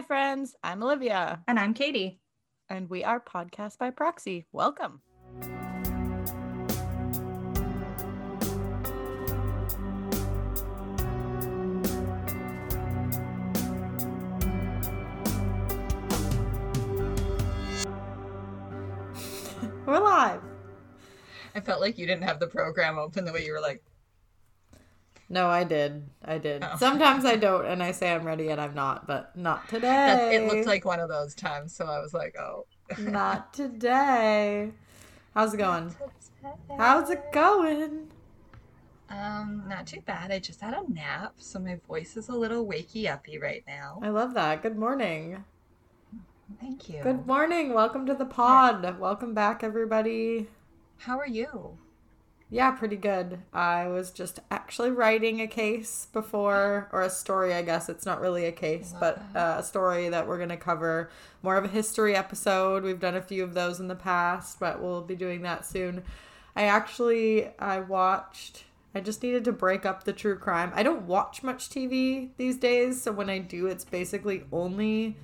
Hi, friends. I'm Olivia. And I'm Katie. And we are Podcast by Proxy. Welcome. We're live. I felt like you didn't have the program open the way you were like, no, I did. I did. Oh. Sometimes I don't, and I say I'm ready, and I'm not, but not today. it looked like one of those times, so I was like, oh. not today. How's it going? How's it going? Um, not too bad. I just had a nap, so my voice is a little wakey uppy right now. I love that. Good morning. Thank you. Good morning. Welcome to the pod. Welcome back, everybody. How are you? Yeah, pretty good. I was just actually writing a case before, or a story, I guess. It's not really a case, but uh, a story that we're going to cover. More of a history episode. We've done a few of those in the past, but we'll be doing that soon. I actually, I watched, I just needed to break up the true crime. I don't watch much TV these days, so when I do, it's basically only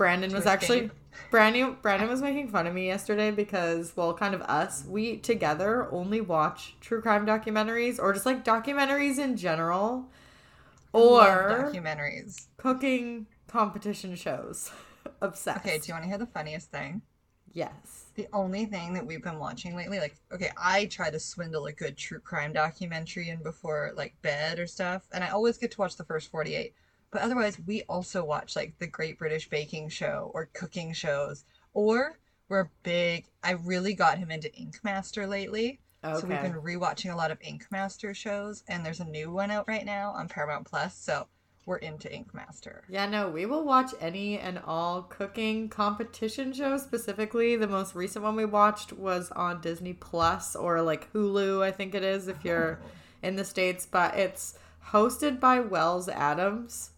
Brandon was actually Brandon Brandon was making fun of me yesterday because well kind of us we together only watch true crime documentaries or just like documentaries in general or documentaries. cooking competition shows. Obsessed. Okay do you want to hear the funniest thing? Yes. The only thing that we've been watching lately like okay i try to swindle a good true crime documentary in before like bed or stuff and i always get to watch the first 48 but otherwise, we also watch like the Great British Baking Show or cooking shows, or we're big. I really got him into Ink Master lately. Okay. So we've been rewatching a lot of Ink Master shows, and there's a new one out right now on Paramount Plus. So we're into Ink Master. Yeah, no, we will watch any and all cooking competition shows. Specifically, the most recent one we watched was on Disney Plus or like Hulu, I think it is if you're oh. in the states. But it's hosted by Wells Adams,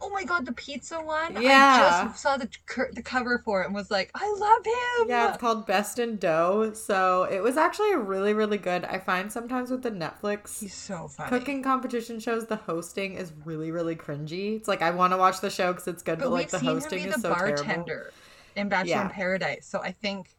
oh my god, the pizza one. Yeah, I just saw the the cover for it and was like, I love him. Yeah, it's called Best in Dough. So it was actually really really good. I find sometimes with the Netflix he's so funny cooking competition shows, the hosting is really really cringy. It's like I want to watch the show because it's good, but, but like the hosting is the so bartender terrible. in Bachelor yeah. in Paradise. So I think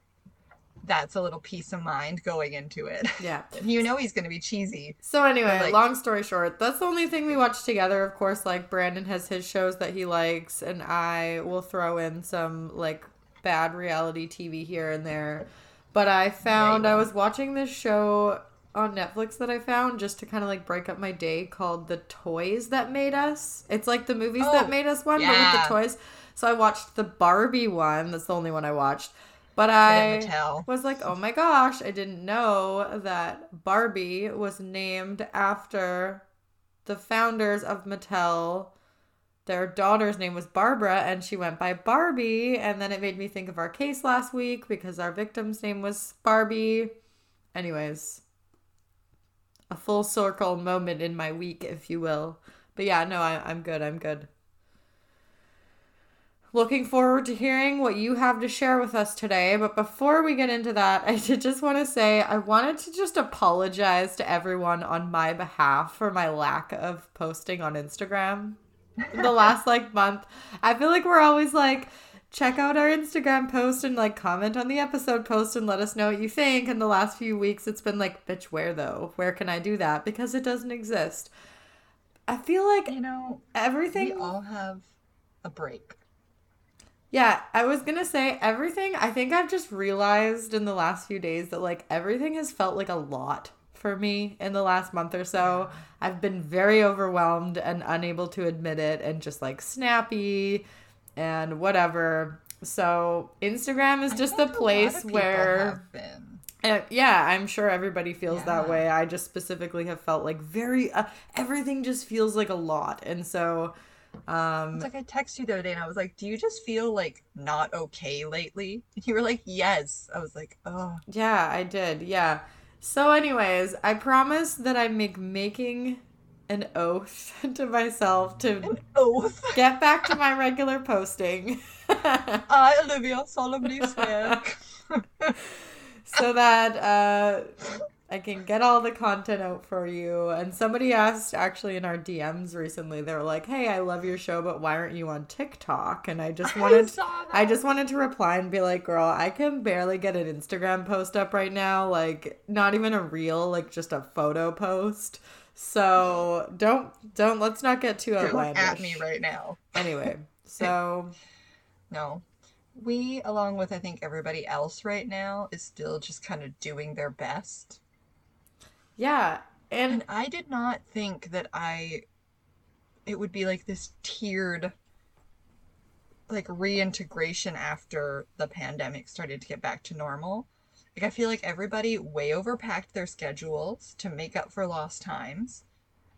that's a little peace of mind going into it. Yeah. you know he's going to be cheesy. So anyway, like, long story short, that's the only thing we watch together. Of course, like Brandon has his shows that he likes and I will throw in some like bad reality TV here and there. But I found I was watching this show on Netflix that I found just to kind of like break up my day called The Toys That Made Us. It's like the movies oh, that made us one, yeah. but with the toys. So I watched the Barbie one. That's the only one I watched. But I was like, oh my gosh, I didn't know that Barbie was named after the founders of Mattel. Their daughter's name was Barbara, and she went by Barbie. And then it made me think of our case last week because our victim's name was Barbie. Anyways, a full circle moment in my week, if you will. But yeah, no, I, I'm good. I'm good. Looking forward to hearing what you have to share with us today. But before we get into that, I did just want to say I wanted to just apologize to everyone on my behalf for my lack of posting on Instagram the last like month. I feel like we're always like, check out our Instagram post and like comment on the episode post and let us know what you think. And the last few weeks, it's been like, bitch, where though? Where can I do that? Because it doesn't exist. I feel like, you know, everything. We all have a break yeah, I was gonna say everything. I think I've just realized in the last few days that like everything has felt like a lot for me in the last month or so. I've been very overwhelmed and unable to admit it and just like snappy and whatever. So Instagram is just the place where. Uh, yeah, I'm sure everybody feels yeah. that way. I just specifically have felt like very uh, everything just feels like a lot, and so um, it's like I texted you the other day and I was like, "Do you just feel like not okay lately?" And you were like, "Yes." I was like, "Oh." Yeah, I did. Yeah. So, anyways, I promise that I'm make, making an oath to myself to an oath. get back to my regular posting. I, Olivia, solemnly swear. so that uh, I can get all the content out for you. And somebody asked actually in our DMs recently, they were like, "Hey, I love your show, but why aren't you on TikTok?" And I just wanted I, I just wanted to reply and be like, "Girl, I can barely get an Instagram post up right now, like not even a reel, like just a photo post." So, don't don't let's not get too outlandish. at me right now. Anyway, so no. We along with I think everybody else right now is still just kind of doing their best yeah, and, and I did not think that I it would be like this tiered like reintegration after the pandemic started to get back to normal. Like I feel like everybody way overpacked their schedules to make up for lost times.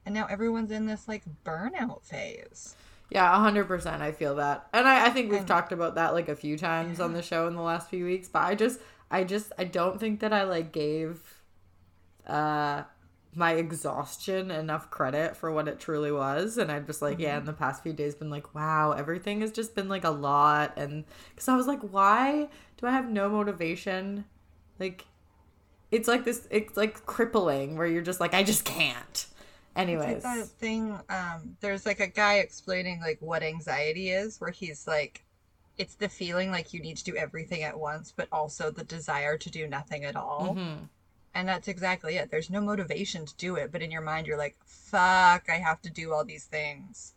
And now everyone's in this like burnout phase. Yeah, hundred percent. I feel that, and I, I think we've and, talked about that like a few times yeah. on the show in the last few weeks. But I just, I just, I don't think that I like gave uh, my exhaustion enough credit for what it truly was. And i'm just like mm-hmm. yeah in the past few days been like wow everything has just been like a lot. And because i was like why do i have no motivation? Like it's like this it's like crippling where you're just like i just can't. Anyways it's like that thing um there's like a guy explaining like what anxiety is where he's like it's the feeling like you need to do everything at once but also the desire to do nothing at all. Mm-hmm and that's exactly it. There's no motivation to do it, but in your mind, you're like, fuck, I have to do all these things.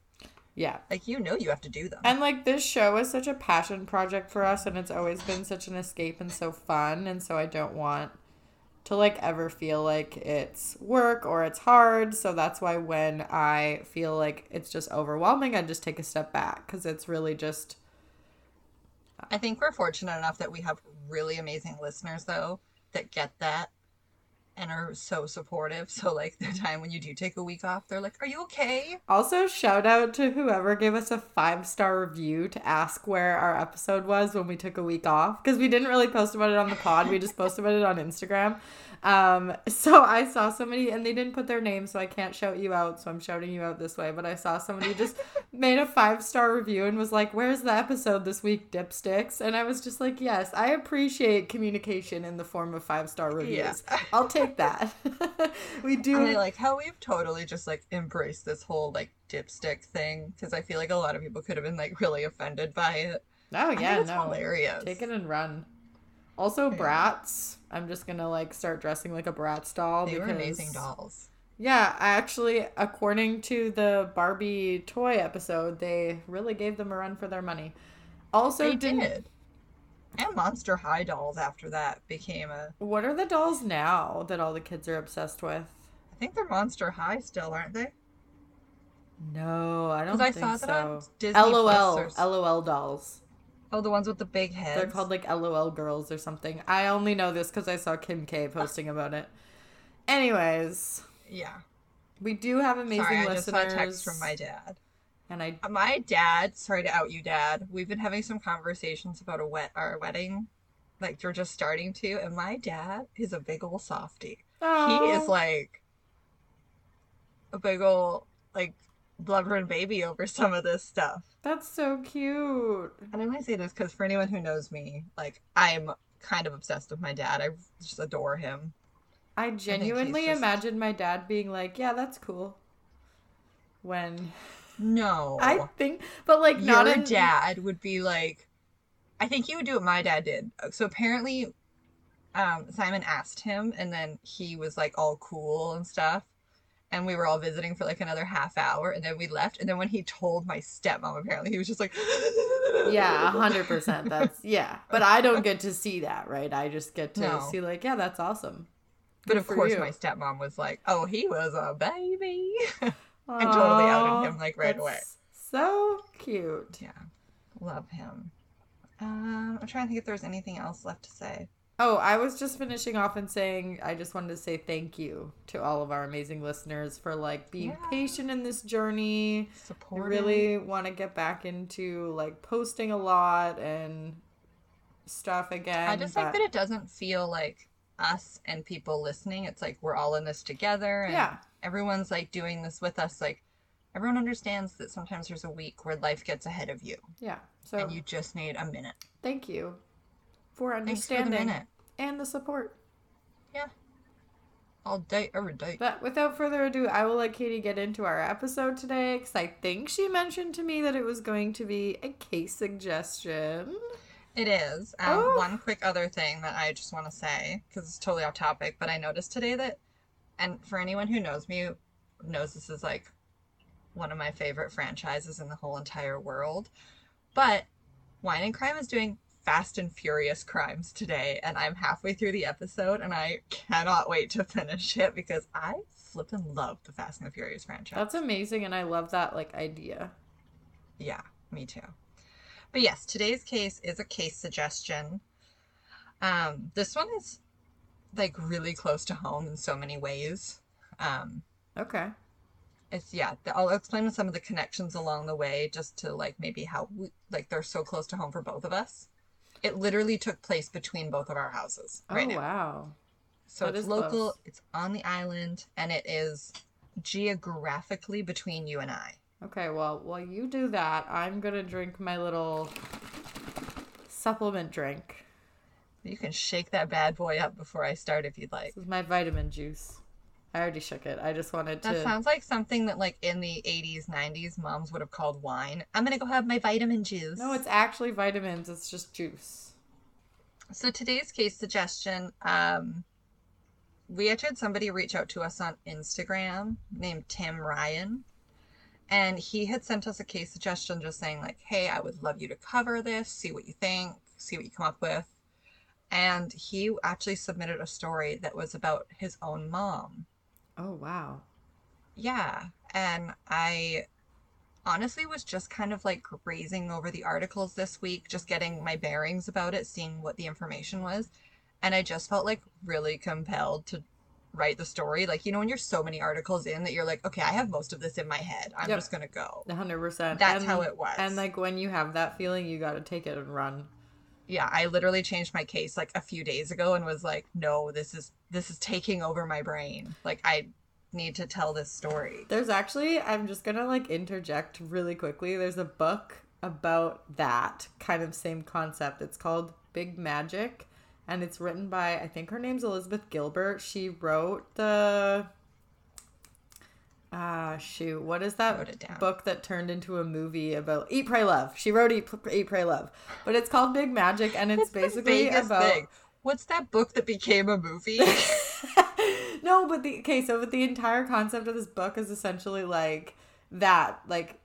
Yeah. Like, you know, you have to do them. And, like, this show is such a passion project for us, and it's always been such an escape and so fun. And so I don't want to, like, ever feel like it's work or it's hard. So that's why when I feel like it's just overwhelming, I just take a step back because it's really just. I think we're fortunate enough that we have really amazing listeners, though, that get that and are so supportive. So like the time when you do take a week off, they're like, "Are you okay?" Also, shout out to whoever gave us a five star review to ask where our episode was when we took a week off because we didn't really post about it on the pod. we just posted about it on Instagram. Um, so I saw somebody and they didn't put their name, so I can't shout you out. So I'm shouting you out this way. But I saw somebody just made a five star review and was like, "Where's the episode this week, dipsticks?" And I was just like, "Yes, I appreciate communication in the form of five star reviews. Yeah. I'll take that." we do. I like how we've totally just like embraced this whole like dipstick thing because I feel like a lot of people could have been like really offended by it. Oh yeah, no, hilarious. Take it and run. Also, yeah. Bratz. I'm just gonna like start dressing like a Bratz doll. They because, were amazing dolls. Yeah, actually, according to the Barbie toy episode, they really gave them a run for their money. Also, they did. And Monster High dolls after that became a. What are the dolls now that all the kids are obsessed with? I think they're Monster High still, aren't they? No, I don't think I saw so. Disney LOL, or... LOL dolls. Oh, the ones with the big heads. They're called like LOL girls or something. I only know this because I saw Kim K posting about it. Anyways. Yeah. We do have amazing sorry, I listeners. I just saw a text from my dad. And I. Uh, my dad. Sorry to out you, dad. We've been having some conversations about a wet our wedding, like we're just starting to, and my dad is a big old softy. Oh. He is like a big old like blubbering baby over some of this stuff. That's so cute. And I only say this because for anyone who knows me, like I'm kind of obsessed with my dad. I just adore him. I genuinely I just... imagine my dad being like, "Yeah, that's cool." When no, I think, but like your not in... dad would be like, I think he would do what my dad did. So apparently, um, Simon asked him, and then he was like all cool and stuff and we were all visiting for like another half hour and then we left and then when he told my stepmom apparently he was just like yeah 100% that's yeah. But i don't get to see that right? I just get to no. see like yeah that's awesome. Good but of course you. my stepmom was like oh he was a baby. And totally outed him like right away. so cute. Yeah love him. Um i'm trying to think if there's anything else left to say Oh, I was just finishing off and saying I just wanted to say thank you to all of our amazing listeners for like being yeah. patient in this journey. Supporting. Really want to get back into like posting a lot and stuff again. I just but... think that it doesn't feel like us and people listening. It's like we're all in this together and yeah. everyone's like doing this with us like everyone understands that sometimes there's a week where life gets ahead of you. Yeah. So and you just need a minute. Thank you for understanding for the and the support. Yeah. All day, every day. But without further ado, I will let Katie get into our episode today because I think she mentioned to me that it was going to be a case suggestion. It is. Um, Oh. One quick other thing that I just want to say, because it's totally off topic, but I noticed today that, and for anyone who knows me, knows this is like one of my favorite franchises in the whole entire world. But Wine and Crime is doing Fast and Furious Crimes today, and I'm halfway through the episode, and I cannot wait to finish it because I flippin' love the Fast and the Furious franchise. That's amazing, and I love that like idea. Yeah, me too. But yes, today's case is a case suggestion. Um, this one is like really close to home in so many ways. Um, Okay. it's yeah, I'll explain some of the connections along the way, just to like maybe how we, like they're so close to home for both of us. It literally took place between both of our houses right oh now. wow. So That it's local, close. it's on the island, and it is geographically between you and I. Okay, well, while you do that, I'm gonna drink my little supplement drink. You can shake that bad boy up before I start if you'd like. This is my vitamin juice. I already shook it. I just wanted to. That sounds like something that, like, in the 80s, 90s, moms would have called wine. I'm gonna go have my vitamin juice. No, it's actually vitamins. It's just juice. So today's case suggestion, um, we actually had somebody reach out to us on Instagram named Tim Ryan. And he had sent us a case suggestion just saying, like, hey, I would love you to cover this, see what you think, see what you come up with. And he actually submitted a story that was about his own mom. Oh wow. Yeah, and I honestly was just kind of like grazing over the articles this week, just getting my bearings about it, seeing what the information was, and I just felt like really compelled to write the story. Like, you know, when you're so many articles in that you're like, okay, I have most of this in my head. I'm Yep. just gonna go. hundred percent. That's how it was. And like when you have that feeling, you got to take it and run. Yeah, I literally changed my case like a few days ago and was like, no, this is this is taking over my brain. Like I need to tell this story. There's actually, I'm just gonna like interject really quickly. There's a book about that kind of same concept. It's called Big Magic, and it's written by I think her name's Elizabeth Gilbert. She wrote the. Ah, shoot. What is that Wrote it down. book that turned into a movie about Eat, Pray, Love? She wrote Eat, Eat Pray, Love. But it's called Big Magic, and it's the basically about. thing. What's that book that became a movie? no, but the okay, so but the entire concept of this book is essentially like that, like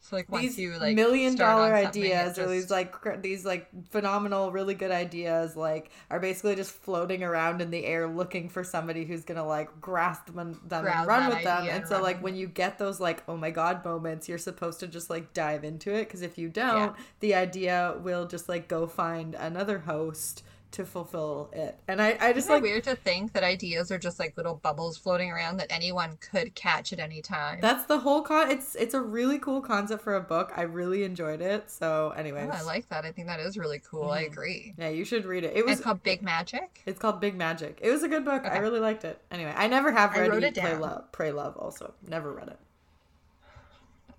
So like once these you like million dollar on something, it ideas or these like cr- these like phenomenal, really good ideas, like are basically just floating around in the air, looking for somebody who's gonna like grasp them, them and run with them. And and so like when you get those like oh my god moments, you're supposed to just like dive into it because if you don't, the idea will just like go find another host to fulfill it. And I I just Isn't like weird to think that ideas are just like little bubbles floating around that anyone could catch at any time. That's the whole con. It's it's a really cool concept for a book. I really enjoyed it. So, anyways, Oh, I like that. I think that is really cool. I Mhm. agree. yeah, you should read it. It was It's called Big Magic. it's called Big Magic. It was a good book. I really liked it. Anyway, I never have I read wrote Eat, it Play. Love. Pray Love. Also, never read it.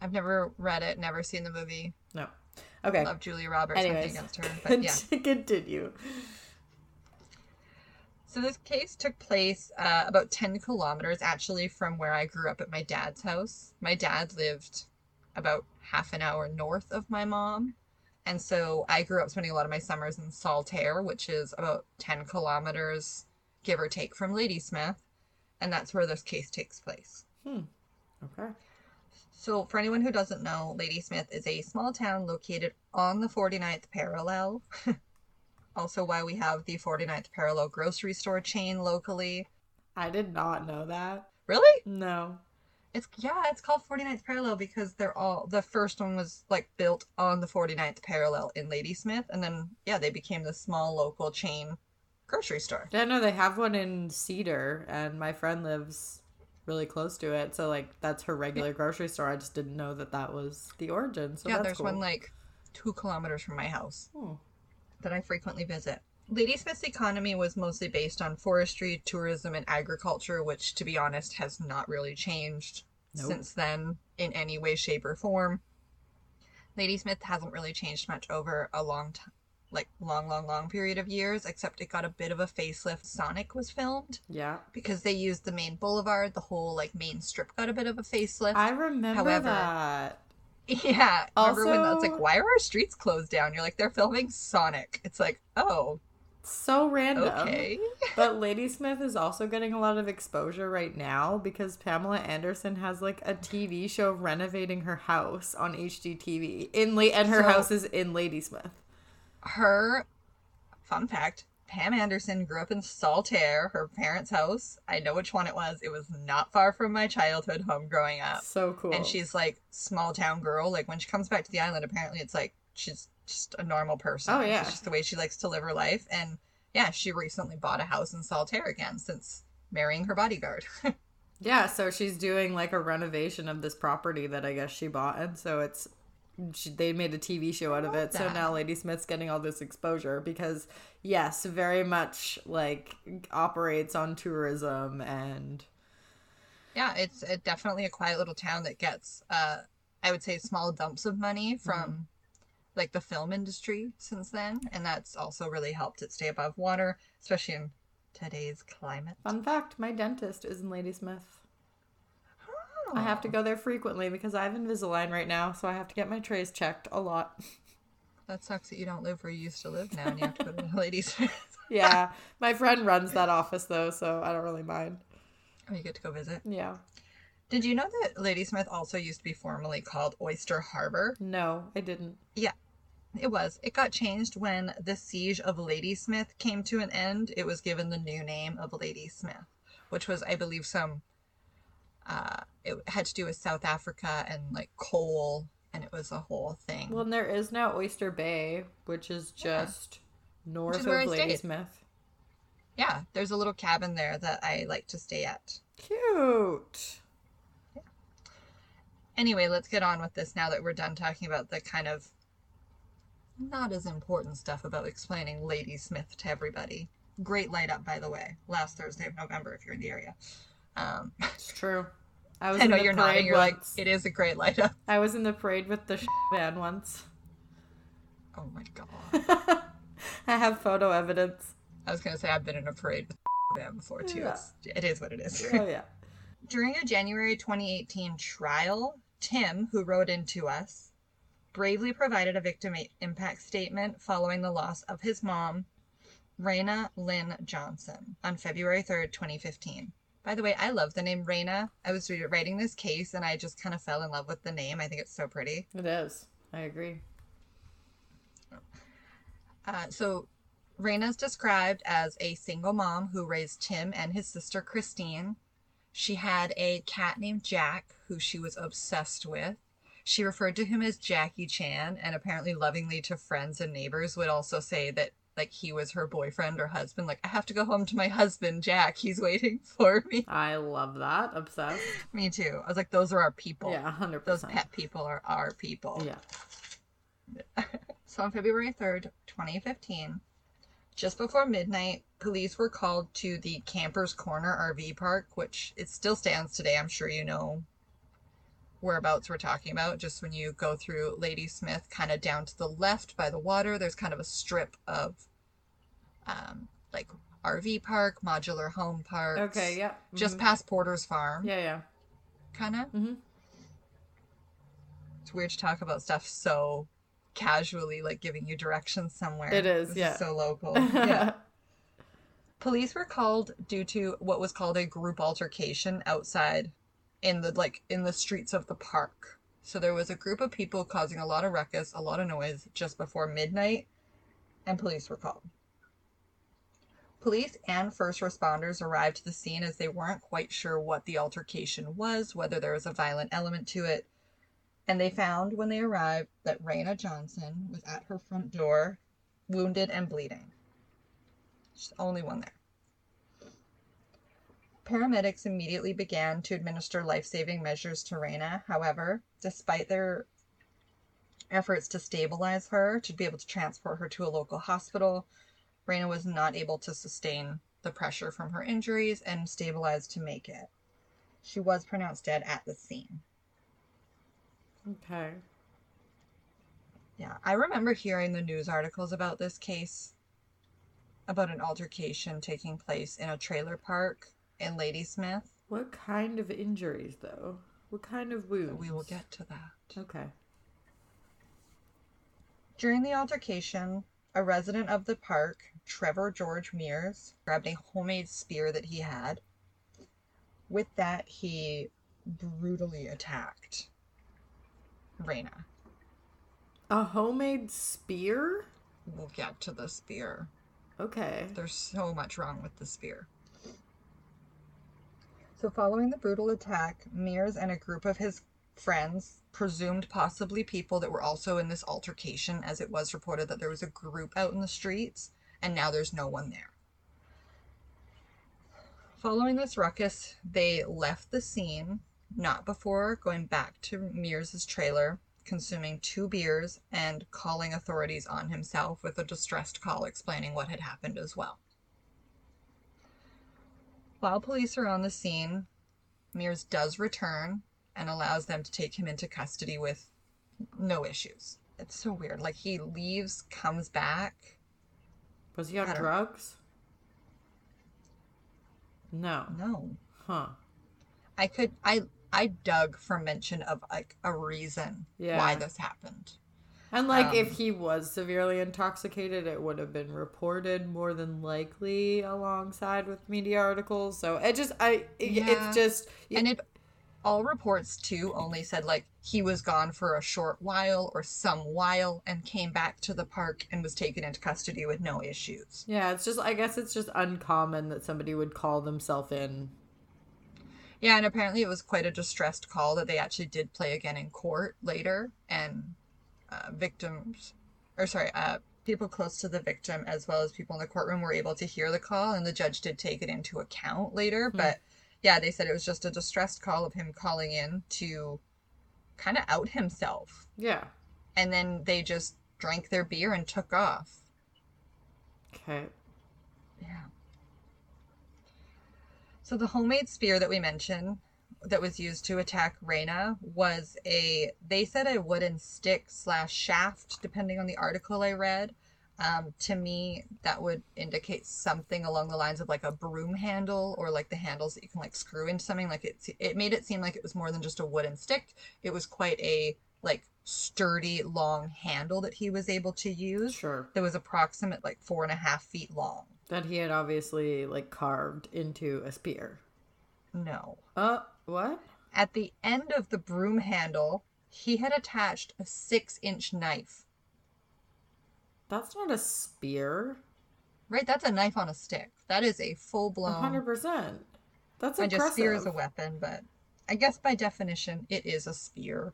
I've never read it, never seen the movie. No. Okay. Love Julia Roberts. Anyways, against her, but yeah. continue. So this case took place uh, about 10 kilometers actually from where I grew up at my dad's house. My dad lived about half an hour north of my mom. And so I grew up spending a lot of my summers in Saltair, which is about 10 kilometers, give or take, from Ladysmith. And that's where this case takes place. Hmm. Okay. So, for anyone who doesn't know, Ladysmith is a small town located on the 49th parallel. also, why we have the 49th parallel grocery store chain locally. I did not know that. Really? No. It's yeah, it's called 49th parallel because they're all the first one was like built on the 49th parallel in Ladysmith and then yeah, they became the small local chain grocery store. Yeah, no, they have one in Cedar, and my friend lives really close to it. So like that's her regular grocery store. I just didn't know that that was the origin. So yeah, that's there's cool. one like 2 kilometers from my house. Hmm. That I frequently visit. Ladysmith's economy was mostly based on forestry, tourism, and agriculture, which, to be honest, has not really changed Nope. since then in any way, shape, or form. Ladysmith hasn't really changed much over a long time. like long, long, long period of years, except it got a bit of a facelift. Sonic was filmed Yeah. because they used the main boulevard, the whole like main strip got a bit of a facelift. I remember However- that. yeah. Remember when that's like, Also- why are our streets closed down? You're like, they're filming Sonic. It's like, oh, So random. okay. But Ladysmith is also getting a lot of exposure right now because Pamela Anderson has like a TV show renovating her house on HGTV in La- and her So- house is in Ladysmith. Her fun fact Pam Anderson grew up in Saltair, her parents' house. I know which one it was. It was not far from my childhood home growing up. So cool. And she's like small town girl. Like when she comes back to the island, apparently it's like she's just a normal person. Oh, yeah. It's just the way she likes to live her life. And yeah, she recently bought a house in Saltair again since marrying her bodyguard. Yeah, so she's doing like a renovation of this property that I guess she bought, and so it's she, they made a TV show out of it. So now Ladysmith's getting all this exposure because yes, very much like operates on tourism and yeah, it's it definitely a quiet little town that gets uh I would say small dumps of money from like the film industry since then, and that's also really helped it stay above water, especially in today's climate. fun fact, my dentist is in Ladysmith. I have to oh. go there frequently because I have Invisalign right now, so I have to get my trays checked a lot. That sucks that you don't live where you used to live now, and you have to go to the ladies' yeah, my friend runs that office though, so I don't really mind. Oh, you get to go visit. Yeah. Did you know that Ladysmith also used to be formerly called Oyster Harbor? No, I didn't. Yeah, it was. It got changed when the siege of Ladysmith came to an end. It was given the new name of Ladysmith, which was, I believe, some. Uh, it had to do with South Africa and like coal, and it was a whole thing. Well, and there is now Oyster Bay, which is Yeah. just north where I of. Ladysmith. yeah, there's a little cabin there that I like to stay at. Cute. Anyway, let's get on with this now that we're done talking about the kind of not as important stuff about explaining Ladysmith to everybody. Great light up, by the way, last Thursday of November if you're in the area. Um, It's true. I was I in know the you're parade nodding. You're like, it is a great light up. I was in the parade with the van once. Oh my god. I have photo evidence. I was gonna say I've been in a parade with band before too. Yeah. It's, it is what it is. Oh yeah. During a January 2018 trial, Tim, who wrote in to us, bravely provided a victim impact statement following the loss of his mom, Rayna Lynn Johnson, on February 3rd, 2015. By the way, I love the name Rayna. I was re- writing this case and I just kind of fell in love with the name. I think it's so pretty. It is. I agree. Uh, so, is described as a single mom who raised Tim and his sister Christine. She had a cat named Jack, who she was obsessed with. She referred to him as Jackie Chan, and apparently, lovingly to friends and neighbors, would also say that like he was her boyfriend or husband. Like, I have to go home to my husband, Jack. He's waiting for me. I love that. Obsessed. Me too. I was like, those are our people. Yeah, hundred Those percent. pet people are our people. Yeah. So on February 3rd, 2015, just before midnight, police were called to the Campers Corner RV park, which it still stands today. I'm sure you know whereabouts we're talking about. Just when you go through Ladysmith, kind of down to the left by the water, there's kind of a strip of um, like RV park, modular home park. Okay. Yeah. Just mhm. past Porter's Farm, Yeah. Yeah. kind of. Mhm. It's weird to talk about stuff so casually, like giving you directions somewhere. It is, This yeah. so local. yeah. Police were called due to what was called a group altercation outside in the like in the streets of the park. So there was a group of people causing a lot of ruckus, a lot of noise just before midnight, and police were called. Police and first responders arrived to the scene as they weren't quite sure what the altercation was, whether there was a violent element to it. And they found when they arrived that Rayna Johnson was at her front door, wounded and bleeding. She's the only one there. Paramedics immediately began to administer life saving measures to Rayna. However, despite their efforts to stabilize her, to be able to transport her to a local hospital, Rayna was not able to sustain the pressure from her injuries and stabilized to make it. She was pronounced dead at the scene. Okay. Yeah, I remember hearing the news articles about this case about an altercation taking place in a trailer park in Ladysmith. What kind of injuries, though? What kind of wounds? We will get to that. Okay. During the altercation, a resident of the park, Trevor George Meers, grabbed a homemade spear that he had. With that, he brutally attacked Rayna. A homemade spear? We'll get to the spear. Okay. There's so much wrong with the spear. So, following the brutal attack, Meers and a group of his friends, presumed possibly people that were also in this altercation, as it was reported that there was a group out in the streets, and now there's no one there. Following this ruckus, they left the scene, not before going back to Meers's trailer, consuming two beers, and calling authorities on himself with a distressed call explaining what had happened as well. While police are on the scene, Meers does return and allows them to take him into custody with no issues. It's so weird. Like he leaves, comes back. Was he on drugs? No. No. Huh. I could I I dug for mention of like a reason Yeah. why this happened. And like, Um, if he was severely intoxicated, it would have been reported more than likely alongside with media articles. So it just, I, it, Yeah. it's just, And it all reports too only said like he was gone for a short while or some while and came back to the park and was taken into custody with no issues. yeah, it's just, I guess it's just uncommon that somebody would call themselves in. Yeah, and apparently it was quite a distressed call that they actually did play again in court later, and uh, victims, or sorry, uh, people close to the victim as well as people in the courtroom were able to hear the call, and the judge did take it into account later. But yeah, they said it was just a distressed call of him calling in to kind of out himself, Yeah. and then they just drank their beer and took off. Okay. Yeah. So the homemade spear that we mentioned that was used to attack Rayna was a they said a wooden stick slash shaft, depending on the article I read. Um, to me, that would indicate something along the lines of like a broom handle or like the handles that you can like screw into something. Like it, it made it seem like it was more than just a wooden stick. It was quite a like sturdy long handle that he was able to use. Sure. That was approximate like four and a half feet long. That he had obviously like carved into a spear. No. Uh, what? At the end of the broom handle, he had attached a six inch knife. That's not a spear. Right? That's a knife on a stick. That is a full blown. hundred percent. That's I impressive. just spear is a weapon, but I guess by definition, it is a spear.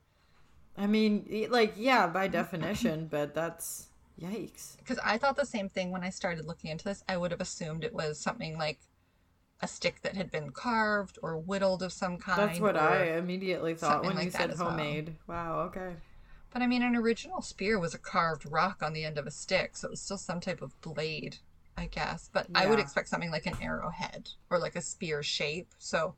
I mean, like, yeah, by definition, but that's yikes. Because I thought the same thing when I started looking into this. I would have assumed it was something like a stick that had been carved or whittled of some kind. That's what I immediately thought when like you said as well. homemade. Wow, okay. But I mean, an original spear was a carved rock on the end of a stick, so it was still some type of blade, I guess. But I would expect something like an arrowhead or like a spear shape. So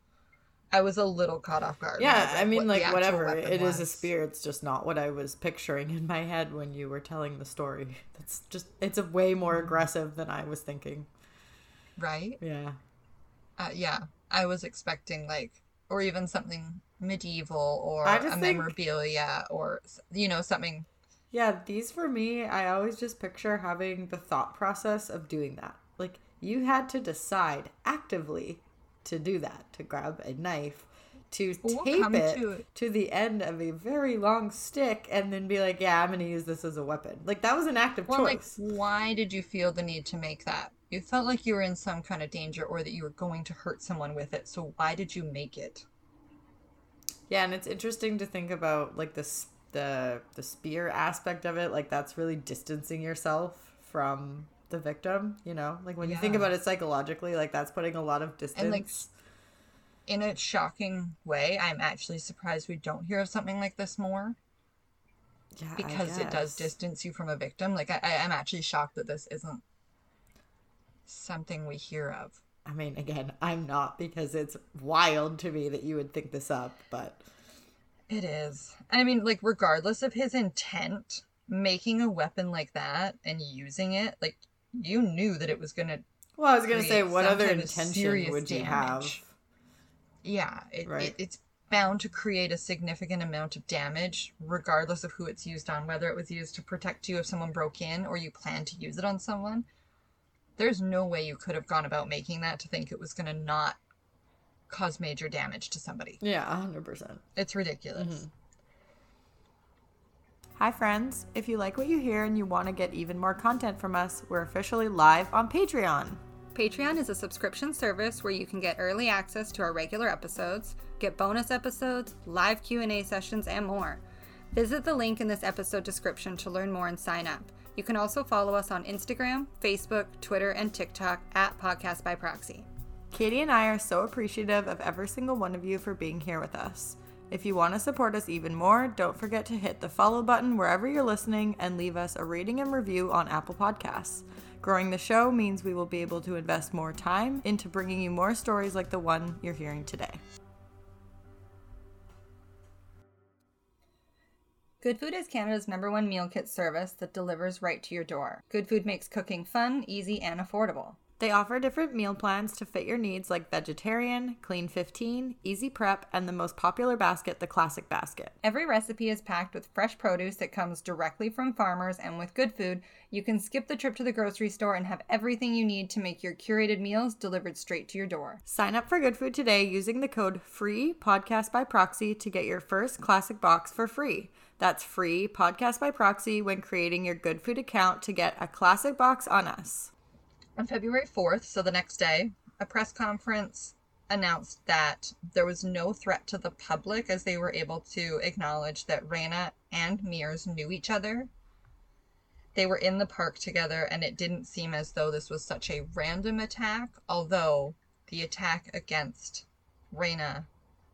I was a little caught off guard. Yeah, I mean, what like, whatever. It is a spear. It's just not what I was picturing in my head when you were telling the story. That's just, it's a way more Mm-hmm. aggressive than I was thinking. right? Yeah. Uh, yeah, I was expecting like, or even something medieval or a think- memorabilia or you know something. Yeah, these for me, I always just picture having the thought process of doing that. Like, you had to decide actively to do that, to grab a knife, to We'll tape it to to, the end of a very long stick and then be like, yeah, I'm going to use this as a weapon. Like, that was an active Well, like, choice. why did you feel the need to make that? You felt like you were in some kind of danger or that you were going to hurt someone with it. So why did you make it? Yeah, and it's interesting to think about like this the the spear aspect of it. Like that's really distancing yourself from the victim. You know, like when you think about it psychologically, like that's putting a lot of distance. And, like, in a shocking way, I'm actually surprised we don't hear of something like this more yeah, because it does distance you from a victim. Like I- I'm actually shocked that this isn't something we hear of. I mean, again, I'm not because it's wild to me that you would think this up, but It is. I mean, like regardless of his intent, making a weapon like that and using it, like you knew that it was gonna. Well, I was gonna say, what other intention would you damage. have? Yeah, it, Right. it, it's bound to create a significant amount of damage, regardless of who it's used on. Whether it was used to protect you if someone broke in, or you plan to use it on someone. There's no way you could have gone about making that to think it was gonna not cause major damage to somebody. Yeah, hundred percent. It's ridiculous. Mm-hmm. Hi, friends. If you like what you hear and you want to get even more content from us, we're officially live on Patreon. Patreon is a subscription service where you can get early access to our regular episodes, get bonus episodes, live Q&A sessions, and more. Visit the link in this episode description to learn more and sign up. You can also follow us on Instagram, Facebook, Twitter, and TikTok at Podcast by Proxy. Katie and I are so appreciative of every single one of you for being here with us. If you want to support us even more, don't forget to hit the follow button wherever you're listening and leave us a rating and review on Apple Podcasts. Growing the show means we will be able to invest more time into bringing you more stories like the one you're hearing today. Goodfood is Canada's number one meal kit service that delivers right to your door. Goodfood makes cooking fun, easy, and affordable. They offer different meal plans to fit your needs like vegetarian, clean 15, easy prep, and the most popular basket, the classic basket. Every recipe is packed with fresh produce that comes directly from farmers, and with good food, you can skip the trip to the grocery store and have everything you need to make your curated meals delivered straight to your door. Sign up for Goodfood today using the code FREE podcast by proxy to get your first classic box for free. That's free podcast by proxy when creating your Goodfood account to get a classic box on us. On February 4th, so the next day, a press conference announced that there was no threat to the public as they were able to acknowledge that Rayna and Meers knew each other. They were in the park together, and it didn't seem as though this was such a random attack, although the attack against Rayna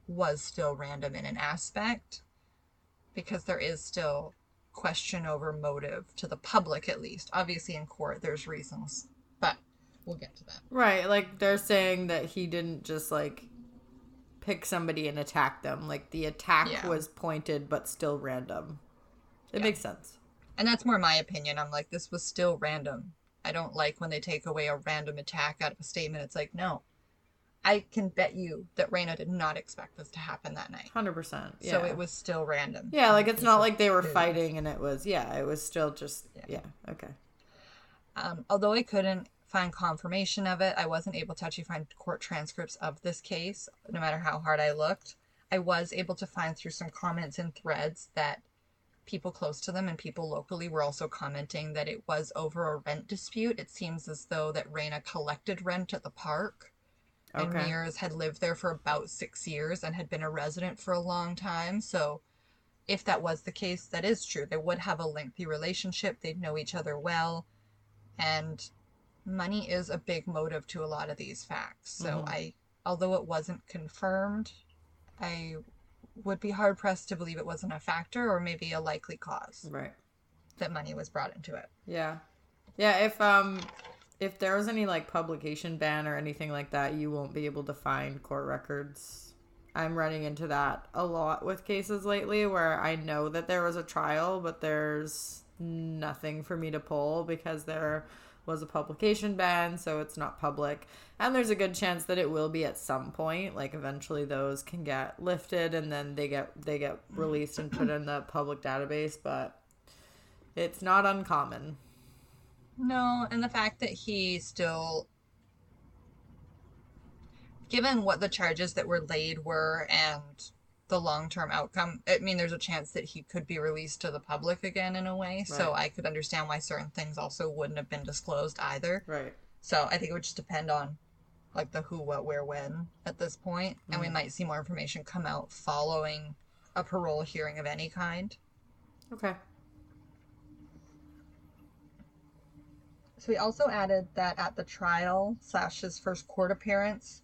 was still random in an aspect, because there is still question over motive to the public, at least. Obviously, in court, there's reasons, but we'll get to that. Right, like they're saying that he didn't just like pick somebody and attack them. Like the attack Yeah. was pointed but still random. It Yeah. makes sense. And that's more my opinion. I'm like, this was still random. I don't like when they take away a random attack out of a statement. It's like, no. I can bet you that Rayna did not expect this to happen that night. 100%. Yeah. So it was still random. Yeah, like it's not like they were fighting and it was yeah, it was still just Yeah. yeah, okay. Um, although I couldn't find confirmation of it, I wasn't able to actually find court transcripts of this case, no matter how hard I looked. I was able to find through some comments and threads that people close to them and people locally were also commenting that it was over a rent dispute. It seems as though that Rayna collected rent at the park. And Okay. Meers had lived there for about six years and had been a resident for a long time. So, if that was the case, that is true. They would have a lengthy relationship. They'd know each other well. And money is a big motive to a lot of these facts. So, Mhm. I, although it wasn't confirmed, I would be hard pressed to believe it wasn't a factor or maybe a likely cause Right. that money was brought into it. Yeah. Yeah, if um if there was any like publication ban or anything like that, you won't be able to find court records. I'm running into that a lot with cases lately where I know that there was a trial, but there's nothing for me to pull because there was a publication ban, so it's not public. And there's a good chance that it will be at some point. Like eventually those can get lifted and then they get they get released and put in the public database, but it's not uncommon. No, and the fact that he still, given what the charges that were laid were and the long term outcome, I mean, there's a chance that he could be released to the public again in a way. So I could understand why certain things also wouldn't have been disclosed either. Right. So I think it would just depend on like the who, what, where, when at this point. And we mm-hmm. might see more information come out following a parole hearing of any kind. Okay. So he also added that at the trial slash his first court appearance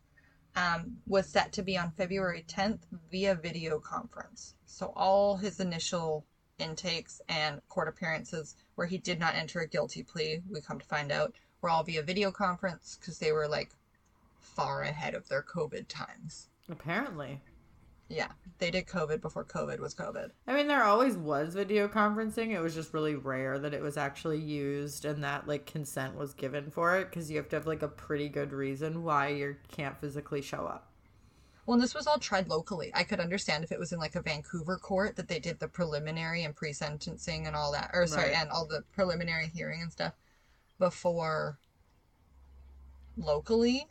um, was set to be on February 10th via video conference. So all his initial intakes and court appearances where he did not enter a guilty plea, we come to find out, were all via video conference because they were like far ahead of their COVID times. Apparently. Yeah, they did COVID before COVID was COVID. I mean, there always was video conferencing. It was just really rare that it was actually used and that like consent was given for it because you have to have like a pretty good reason why you can't physically show up. Well, and this was all tried locally. I could understand if it was in like a Vancouver court that they did the preliminary and pre-sentencing and all that, or sorry, Right. and all the preliminary hearing and stuff before locally,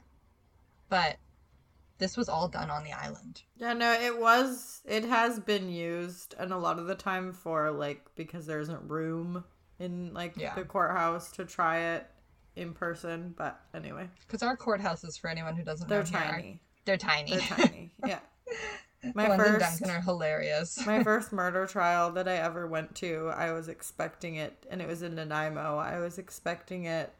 but this was all done on the island. Yeah, no, it was. It has been used, and a lot of the time for like because there isn't room in like Yeah. the courthouse to try it in person. But anyway, Because our courthouses, for anyone who doesn't they're know, tiny. they're tiny. They're tiny. Yeah. the My ones first Duncan are hilarious. my first murder trial that I ever went to, I was expecting it, and it was in Nanaimo. I was expecting it,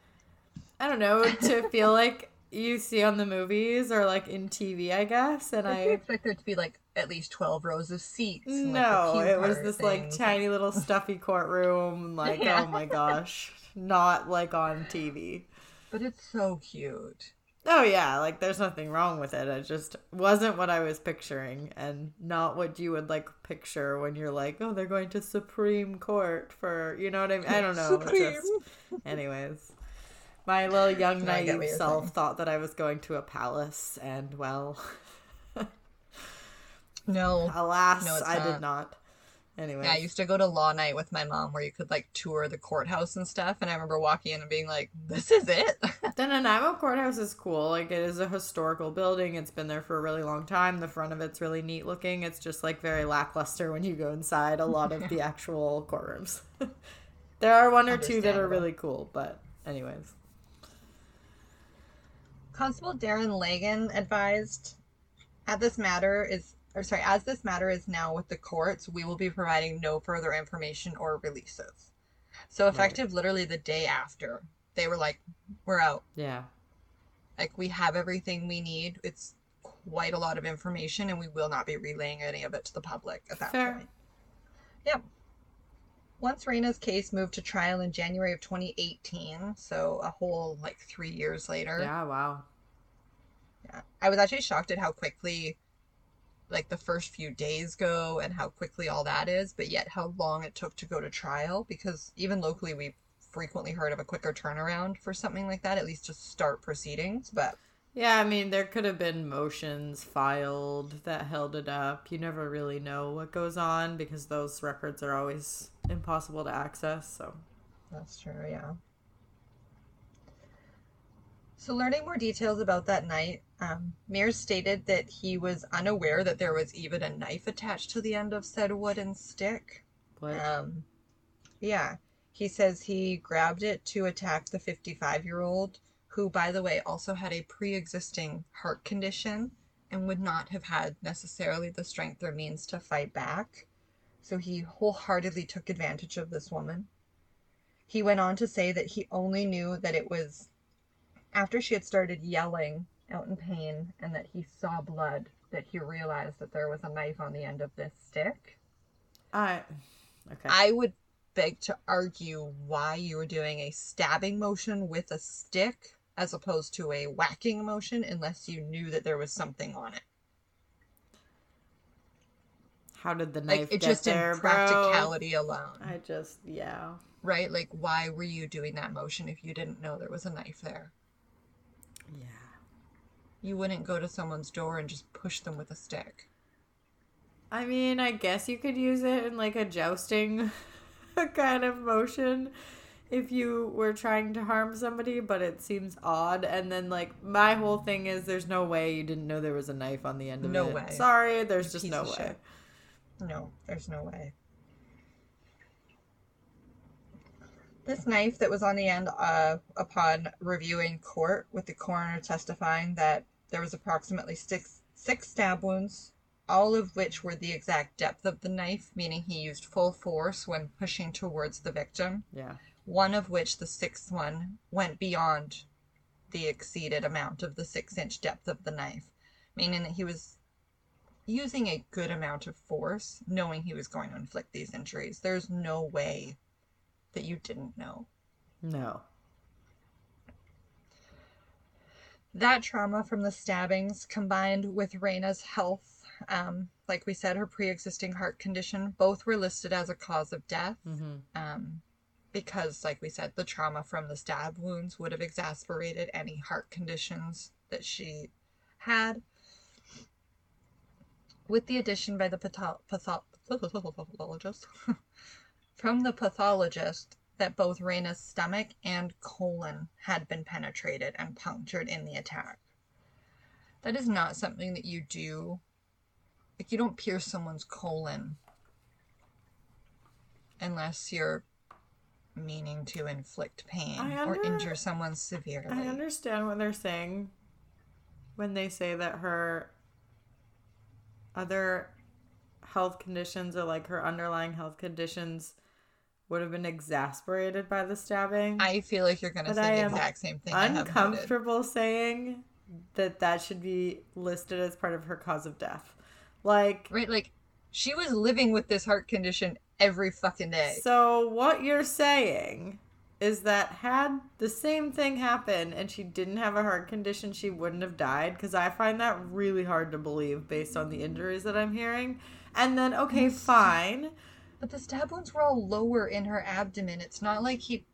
I don't know, to feel like you see on the movies or like in TV, I guess. And I I, expect there to be like at least twelve rows of seats. and, like, no, cue it was this like tiny little stuffy courtroom. Like, Yeah. oh my gosh, not like on TV. But it's so cute. Oh yeah, like there's nothing wrong with it. It just wasn't what I was picturing and not what you would like picture when you're like, "Oh, they're going to Supreme Court for, you know what I mean? I don't know. Supreme. Just anyways. My little young No, I get what naive self saying. thought that I was going to a palace and well, No. alas, No, I did not. Anyway, Yeah, I used to go to law night with my mom where you could like tour the courthouse and stuff. And I remember walking in and being like, this is it? The Nanaimo Courthouse is cool. Like it is a historical building. It's been there for a really long time. The front of it's really neat looking. It's just like very lackluster when you go inside a lot of the actual courtrooms. there are one or two that are really cool, but anyways. Constable Darren Lagan advised, "At this matter is, or sorry, as this matter is now with the courts, we will be providing no further information or releases." So effective, literally the day after, they were like, "We're out. Yeah. Like we have everything we need. It's quite a lot of information, and we will not be relaying any of it to the public at that Fair. point." Yep. Once Rayna's case moved to trial in January of 2018, so a whole like three years later. Yeah, wow. Yeah. I was actually shocked at how quickly like the first few days go and how quickly all that is, but yet how long it took to go to trial because even locally we frequently heard of a quicker turnaround for something like that, at least to start proceedings. But Yeah, I mean, there could have been motions filed that held it up. You never really know what goes on because those records are always impossible to access. So, that's true, yeah. So, learning more details about that night, um, Meers stated that he was unaware that there was even a knife attached to the end of said wooden stick. what? Um, yeah, he says he grabbed it to attack the 55 year old, who, by the way, also had a pre existing heart condition and would not have had necessarily the strength or means to fight back. So he wholeheartedly took advantage of this woman. He went on to say that he only knew that it was after she had started yelling out in pain and that he saw blood that he realized that there was a knife on the end of this stick. I. Okay. I would beg to argue why you were doing a stabbing motion with a stick as opposed to a whacking motion unless you knew that there was something on it. How did the knife Like it just there, in bro? practicality alone. I just, yeah. Right? Like why were you doing that motion if you didn't know there was a knife there? Yeah. You wouldn't go to someone's door and just push them with a stick. I mean, I guess you could use it in like a jousting kind of motion if you were trying to harm somebody, but it seems odd. And then, like, my whole thing is there's no way you didn't know there was a knife on the end of No it. way. Sorry, there's just no way. shit. No, there's no way. This knife that was on the end, uh, upon review in court, with the coroner testifying that there was approximately six six stab wounds, all of which were the exact depth of the knife, meaning he used full force when pushing towards the victim. Yeah. One of which, the sixth one, went beyond the exceeded amount of the six inch depth of the knife, meaning that he was using a good amount of force, knowing he was going to inflict these injuries. There's no way that you didn't know. No. That trauma from the stabbings, combined with Rayna's health Um, like we said, her pre-existing heart condition. Both were listed as a cause of death. Mm-hmm. Um, because, like we said, the trauma from the stab wounds would have exacerbated any heart conditions that she had. With the addition by the patho- patho- pathologist from the pathologist that both Rayna's stomach and colon had been penetrated and punctured in the attack. That is not something that you do. Like, you don't pierce someone's colon unless you're meaning to inflict pain I or injure someone severely. I understand what they're saying when they say that her other health conditions or like her underlying health conditions would have been exasperated by the stabbing. I feel like you're gonna say I the exact same thing. I have. Uncomfortable saying that that should be listed as part of her cause of death. Like, Right, like she was living with this heart condition every fucking day. so what you're saying is that had the same thing happen and she didn't have a heart condition, she wouldn't have died? Because I find that really hard to believe based on the injuries that I'm hearing. And then, okay, fine. But the stab wounds were all lower in her abdomen. It's not like he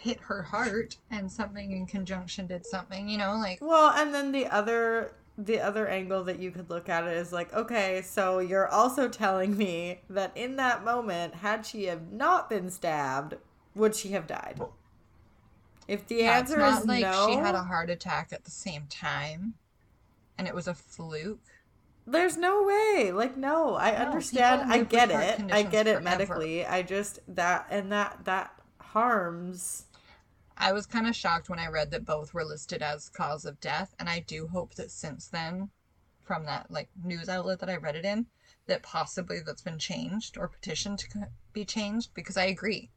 hit her heart and something in conjunction did something, you know, like Well, and then the other the other angle that you could look at it is like, okay, so you're also telling me that in that moment, had she have not been stabbed, would she have died? If the yeah, it's answer not is like no, she had a heart attack at the same time and it was a fluke. there's no way. Like, no, I No, understand. I get it. I get it forever. medically. I just that and that that harms. I was kind of shocked when I read that both were listed as cause of death, and I do hope that since then, from that like news outlet that I read it in, that possibly that's been changed or petitioned to be changed because I agree.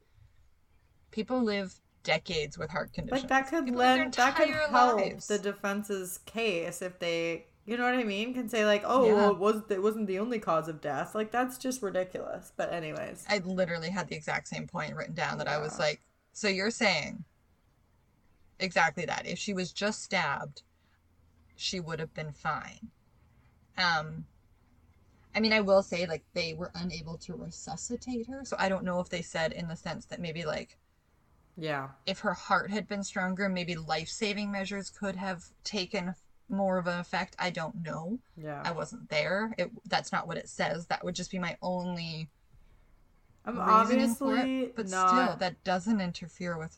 People live decades with heart conditions. Like that could People lend that could help lives. the defense's case if they you know what I mean? Can say like, oh, Yeah. well, it was it wasn't the only cause of death. Like that's just ridiculous. But anyways, I literally had the exact same point written down that I was like, so you're saying exactly that. If she was just stabbed, she would have been fine. Um I mean, I will say like they were unable to resuscitate her, so I don't know if they said in the sense that maybe like yeah, if her heart had been stronger, maybe life-saving measures could have taken more of an effect. I don't know. yeah. I wasn't there. It that's not what it says. That would just be my only I'm obviously it, but not. still, that doesn't interfere with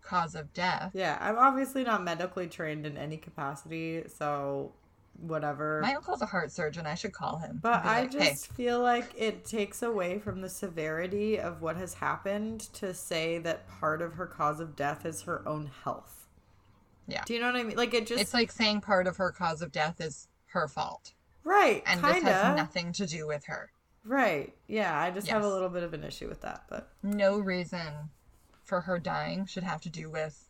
cause of death. yeah, I'm obviously not medically trained in any capacity, so whatever. My uncle's a heart surgeon. I should call him. But I like, just hey, feel like it takes away from the severity of what has happened to say that part of her cause of death is her own health. Yeah. Do you know what I mean? Like it just it's like saying part of her cause of death is her fault, right, and this kinda. has nothing to do with her. Right. Yeah, I just have a little bit of an issue with that, but No reason for her dying should have to do with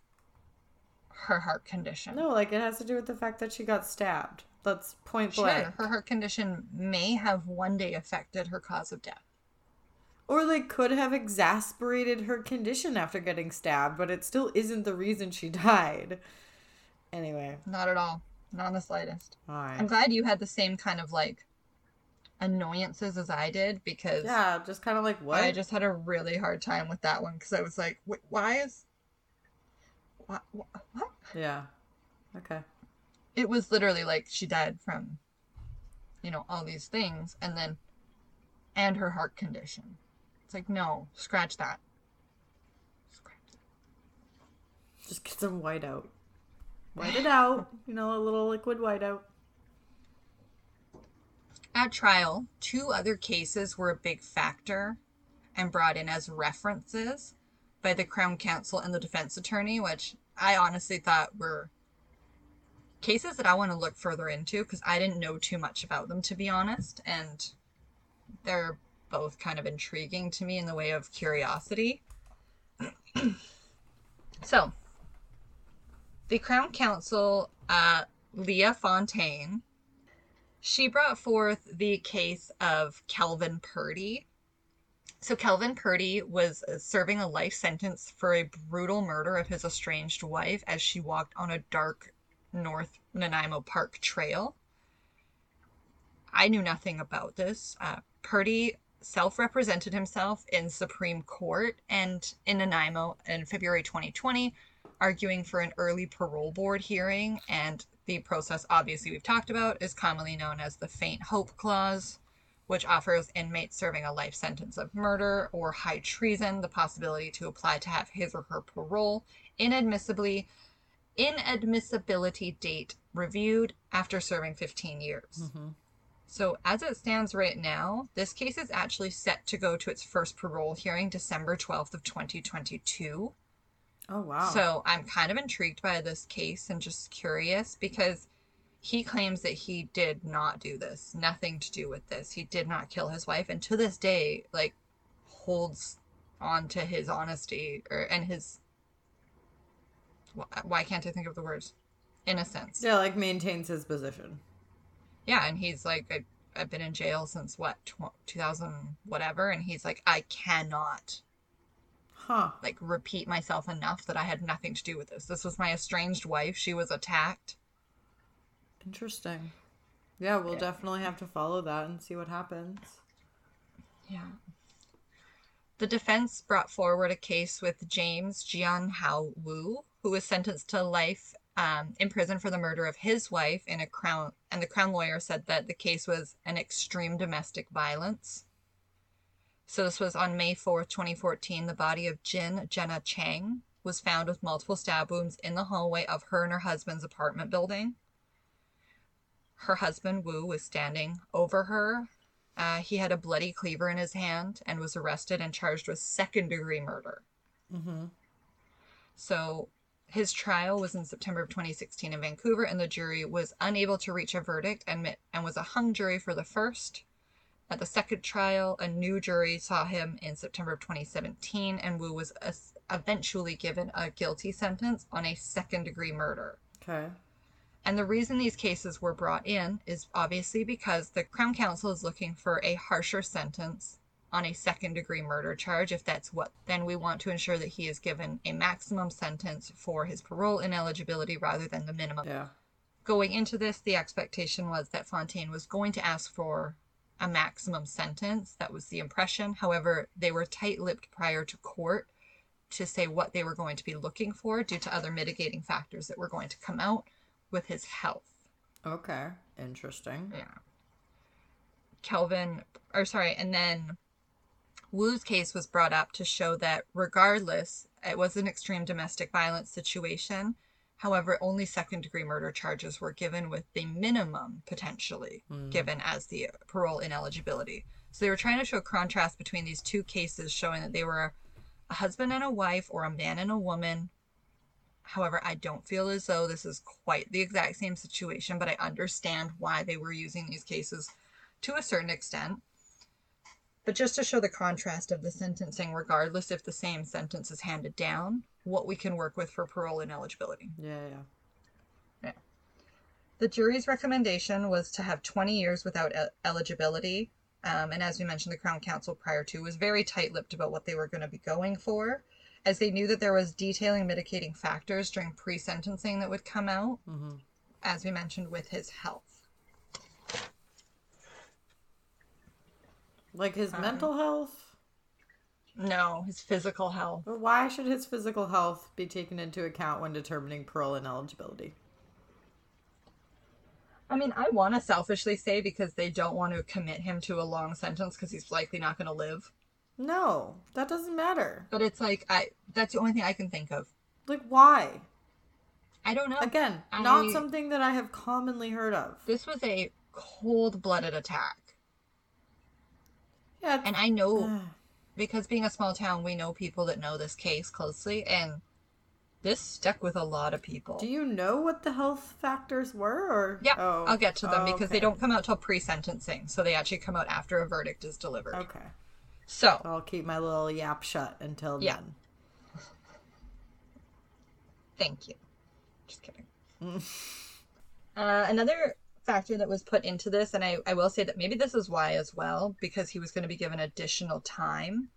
her heart condition. no, like it has to do with the fact that she got stabbed. That's point Sure, blank. her heart condition may have one day affected her cause of death. Or like could have exasperated her condition after getting stabbed, but it still isn't the reason she died. Anyway, Not at all. Not in the slightest. all I'm glad you had the same kind of like annoyances as I did because Yeah, just kind of like what? I just had a really hard time with that one because I was like, why is. What, what? Yeah. Okay. It was literally like she died from, you know, all these things and then. and her heart condition. It's like, no, scratch that. Scratch that. Just get some white out. White it out. You know, a little liquid white out. At trial, two other cases were a big factor and brought in as references by the Crown Counsel and the defense attorney, which I honestly thought were cases that I want to look further into because I didn't know too much about them, to be honest. And they're both kind of intriguing to me in the way of curiosity. so, the Crown Counsel, uh, Leah Fontaine, she brought forth the case of Kelvin Purdy. So, Kelvin Purdy was uh, serving a life sentence for a brutal murder of his estranged wife as she walked on a dark North Nanaimo Park trail. I knew nothing about this. Uh, Purdy self represented himself in Supreme Court and in Nanaimo in February 2020, arguing for an early parole board hearing. And the process, obviously, we've talked about, is commonly known as the Faint Hope Clause, which offers inmates serving a life sentence of murder or high treason the possibility to apply to have his or her parole inadmissibly inadmissibility date reviewed after serving 15 years. Mm-hmm. So, as it stands right now, this case is actually set to go to its first parole hearing December 12th of 2022. Oh wow. So, I'm kind of intrigued by this case and just curious because he claims that he did not do this, nothing to do with this. He did not kill his wife and to this day like holds on to his honesty or and his why can't I think of the words? Innocence. yeah, like maintains his position. Yeah, and he's like, I, I've been in jail since what, tw- 2000 whatever, and he's like, I cannot Huh. like repeat myself enough that I had nothing to do with this. This was my estranged wife. She was attacked. Interesting. Yeah, we'll Yeah. definitely have to follow that and see what happens. Yeah. The defense brought forward a case with James Jian Hao Wu, who was sentenced to life um, in prison for the murder of his wife in a crown, and the crown lawyer said that the case was an extreme domestic violence. So this was on May 4th, 2014. The body of Jin Jenna Chang was found with multiple stab wounds in the hallway of her and her husband's apartment building. Her husband, Wu, was standing over her uh, he had a bloody cleaver in his hand and was arrested and charged with second degree murder. Mm-hmm. So his trial was in September of 2016 in Vancouver, and the jury was unable to reach a verdict and, and was a hung jury for the first. At the second trial, a new jury saw him in September of 2017, and Wu was es- eventually given a guilty sentence on a second degree murder. Okay. And the reason these cases were brought in is obviously because the Crown Counsel is looking for a harsher sentence on a second degree murder charge. If that's what, then we want to ensure that he is given a maximum sentence for his parole ineligibility rather than the minimum. Yeah. Going into this, the expectation was that Fontaine was going to ask for a maximum sentence. That was the impression. However, they were tight lipped prior to court to say what they were going to be looking for due to other mitigating factors that were going to come out with his health. Okay. Interesting. Yeah. Kelvin, or sorry, and then Wu's case was brought up to show that regardless, it was an extreme domestic violence situation. However, only second degree murder charges were given with the minimum potentially hmm. given as the parole ineligibility. So they were trying to show contrast between these two cases, showing that they were a husband and a wife or a man and a woman. However, I don't feel as though this is quite the exact same situation, but I understand why they were using these cases to a certain extent. But just to show the contrast of the sentencing, regardless if the same sentence is handed down, what we can work with for parole ineligibility. Yeah, yeah. yeah. The jury's recommendation was to have 20 years without el- eligibility. Um, and as we mentioned, the Crown Counsel prior to was very tight lipped about what they were going to be going for, as they knew that there was detailing mitigating factors during pre sentencing that would come out, Mm-hmm. as we mentioned, with his health. Like his Um, mental health? No, his physical health. But why should his physical health be taken into account when determining parole ineligibility? I mean, I want to selfishly say because they don't want to commit him to a long sentence because he's likely not going to live. No, that doesn't matter. But it's like I that's the only thing I can think of. Like, why? I don't know. Again, I- not something that I have commonly heard of. This was a cold-blooded attack. Yeah, And I know because being a small town, we know people that know this case closely and this stuck with a lot of people. do you know what the health factors were? Or yeah, Oh, I'll get to them oh, because they don't come out till pre-sentencing, so they actually come out after a verdict is delivered. Okay, So, I'll keep my little yap shut until Yeah. then. Thank you. Just kidding. uh, another factor that was put into this, and I, I will say that maybe this is why as well, because he was going to be given additional time.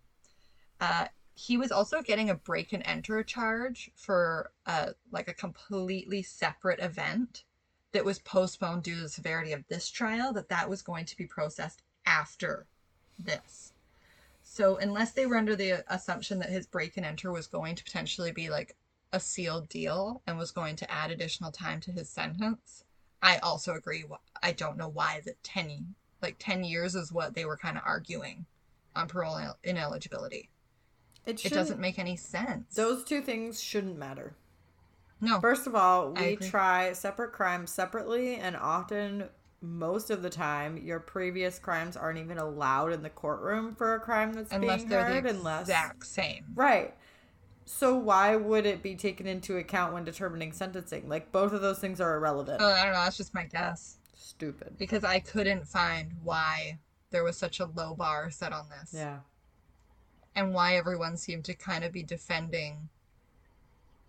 Uh, he was also getting a break and enter charge for uh, like a completely separate event that was postponed due to the severity of this trial, that that was going to be processed after this. So unless they were under the assumption that his break and enter was going to potentially be like a sealed deal and was going to add additional time to his sentence, I also agree. I don't know why the 10 like 10 years is what they were kind of arguing on parole ineligibility. It, It doesn't make any sense. Those two things shouldn't matter. no. First of all, we try separate crimes separately, and often, most of the time, your previous crimes aren't even allowed in the courtroom for a crime that's unless being they're heard. the unless exact same. right. So why would it be taken into account when determining sentencing? Like both of those things are irrelevant. Oh, I don't know. That's just my guess. Stupid. Because I couldn't find why there was such a low bar set on this. Yeah. and why everyone seemed to kind of be defending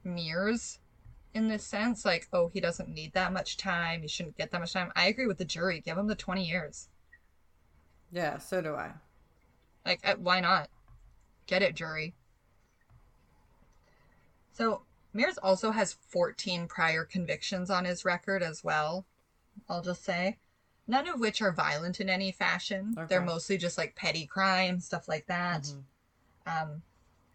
Meers in this sense. Like, oh, he doesn't need that much time. He shouldn't get that much time. I agree with the jury. Give him the 20 years. Yeah. So do I. Like, uh, why not? Get it, jury. So, Meers also has 14 prior convictions on his record as well, I'll just say. None of which are violent in any fashion. They're mostly just like petty crimes, stuff like that. Mhm. Um,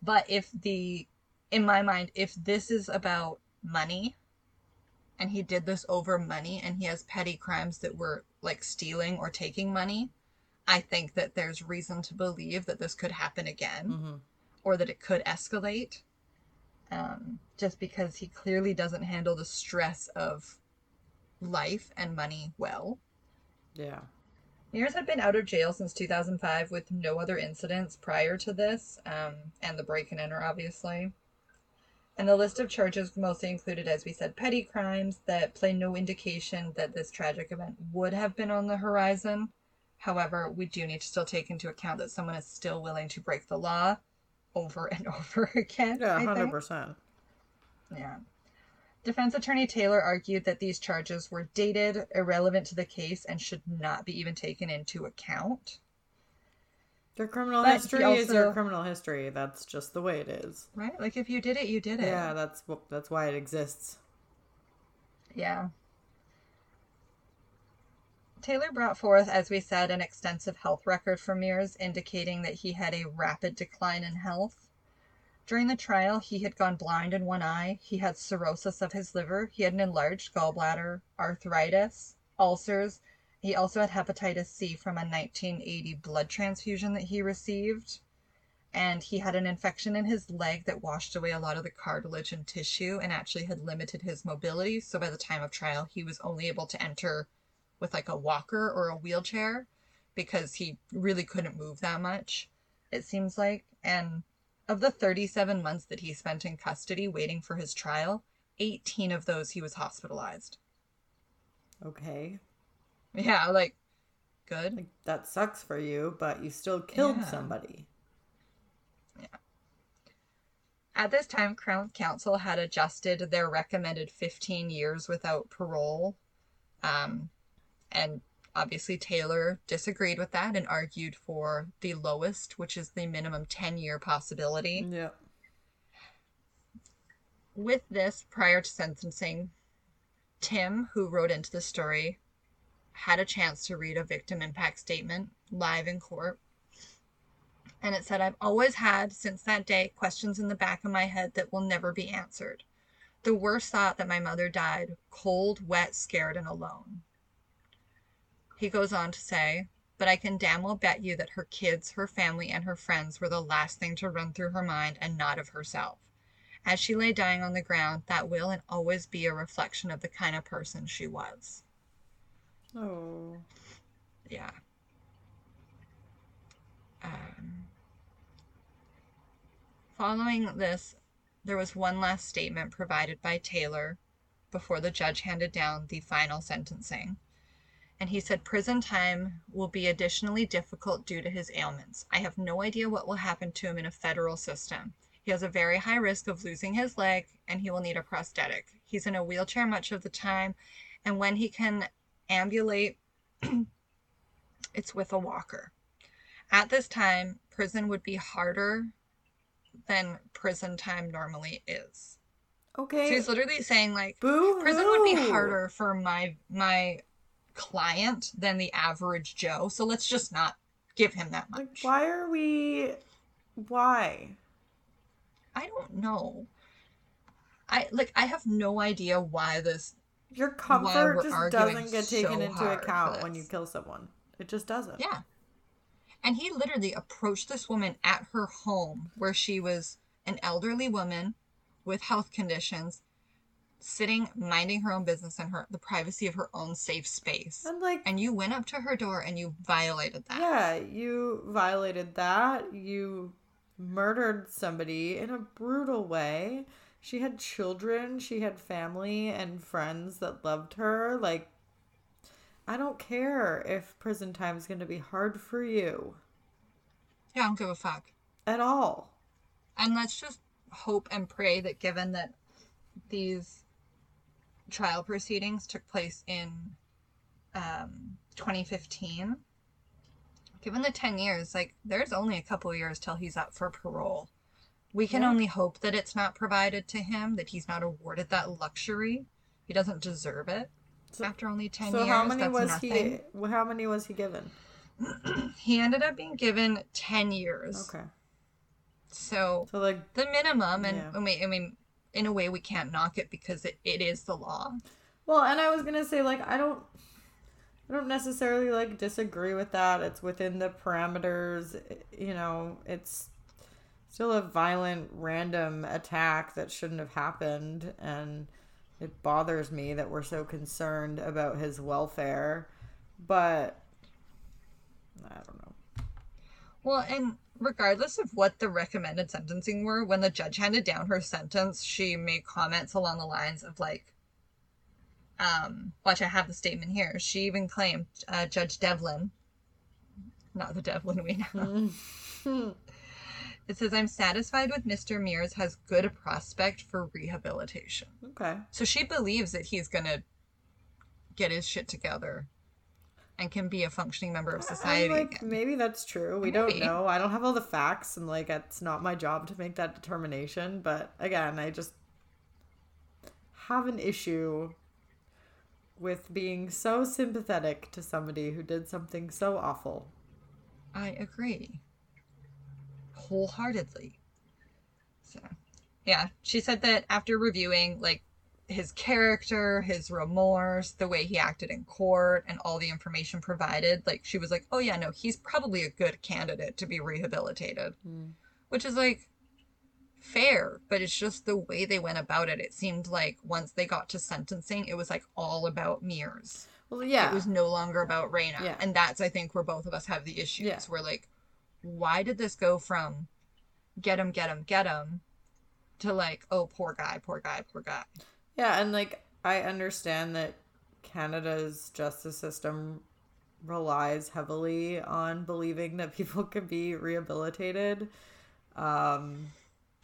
but if the, in my mind, if this is about money, and he did this over money, and he has petty crimes that were like stealing or taking money, I think that there's reason to believe that this could happen again, Mhm. or that it could escalate. Um, just because he clearly doesn't handle the stress of life and money well. Yeah. Meers had been out of jail since 2005 with no other incidents prior to this, um, and the break and enter, obviously. And the list of charges mostly included, as we said, petty crimes that play no indication that this tragic event would have been on the horizon. However, we do need to still take into account that someone is still willing to break the law over and over again. Yeah. I think. Hundred percent. Yeah. Defense attorney Taylor argued that these charges were dated, irrelevant to the case, and should not be even taken into account. Your criminal But history is your also- criminal history. That's just the way it is. Right? Like if you did it, you did it. Yeah. That's that's why it exists. Yeah. Taylor brought forth, as we said, an extensive health record for Meers, indicating that he had a rapid decline in health. During the trial, he had gone blind in one eye, he had cirrhosis of his liver, he had an enlarged gallbladder, arthritis, ulcers. He also had hepatitis C from a 1980 blood transfusion that he received. And he had an infection in his leg that washed away a lot of the cartilage and tissue and actually had limited his mobility. So by the time of trial, he was only able to enter with like a walker or a wheelchair because he really couldn't move that much, it seems like. And of the 37 months that he spent in custody waiting for his trial, 18 of those he was hospitalized. Okay. Yeah, like, good. Like that sucks for you, but you still killed Yeah. somebody. Yeah. At this time, Crown Counsel had adjusted their recommended 15 years without parole. Um, and obviously, Taylor disagreed with that and argued for the lowest, which is the minimum 10 year possibility. Yeah. With this, prior to sentencing, Tim, who wrote into the story, had a chance to read a victim impact statement live in court. And it said, I've always had, since that day, questions in the back of my head that will never be answered. The worst thought that my mother died cold, wet, scared, and alone. He goes on to say, but I can damn well bet you that her kids, her family, and her friends were the last thing to run through her mind and not of herself. As she lay dying on the ground, that will and always be a reflection of the kind of person she was. Oh. Yeah. Um, following this, there was one last statement provided by Taylor before the judge handed down the final sentencing. And he said, Prison time will be additionally difficult due to his ailments. I have no idea what will happen to him in a federal system. He has a very high risk of losing his leg and he will need a prosthetic. He's in a wheelchair much of the time, and when he can ambulate, it's with a walker. At this time, prison would be harder than prison time normally is. Okay. She's literally saying like Boo. prison would be harder for my my client than the average Joe. So let's just not give him that much. Like, much. why are we? Why? I don't know. I like I have no idea why this Your comfort just doesn't get taken so into account when you kill someone. It just doesn't. Yeah. And he literally approached this woman at her home where she was an elderly woman with health conditions sitting minding her own business in her the privacy of her own safe space. And like, And you went up to her door and you violated that. yeah, you violated that. You murdered somebody in a brutal way. She had children. She had family and friends that loved her. Like, I don't care if prison time is going to be hard for you Yeah, I don't give a fuck. at all. And let's just hope and pray that given that these trial proceedings took place in um, 2015, given the 10 years, like there's only a couple years till he's up for parole. We can Yeah. only hope that it's not provided to him, that he's not awarded that luxury. He doesn't deserve it. So- After only 10 So years, how many was nothing. he? How many was he given? He ended up being given 10 years. Okay. So So like, the minimum and Yeah. I mean, I mean in a way we can't knock it because it, it is the law well, and I was gonna say like I don't, I don't necessarily like disagree with that. It's within the parameters. You know, it's still a violent, random attack that shouldn't have happened, and it bothers me that we're so concerned about his welfare. But I don't know. well and regardless of what the recommended sentencing were when the judge handed down her sentence she made comments along the lines of like um watch i have the statement here she even claimed uh, judge devlin not the devlin we know it says i'm satisfied with mr meers has good prospect for rehabilitation Okay. So she believes that he's gonna get his shit together and can be a functioning member of society like maybe that's true. We don't know. I don't have all the facts, and like it's not my job to make that determination. But again, I just have an issue with being so sympathetic to somebody who did something so awful. I agree. Wholeheartedly. So yeah, she said that after reviewing like his character, his remorse, the way he acted in court, and all the information provided, like she was like, Oh yeah, no, he's probably a good candidate to be rehabilitated. Hmm. Which is like fair, but it's just the way they went about it. It seemed like once they got to sentencing, it was like all about Meers. Well, yeah, It was no longer about Rayna. Yeah. And that's I think where both of us have the issues. Yeah. We're like, why did this go from get him, get him, get him to like, oh poor guy, poor guy, poor guy. yeah, and like I understand that Canada's justice system relies heavily on believing that people can be rehabilitated. Um,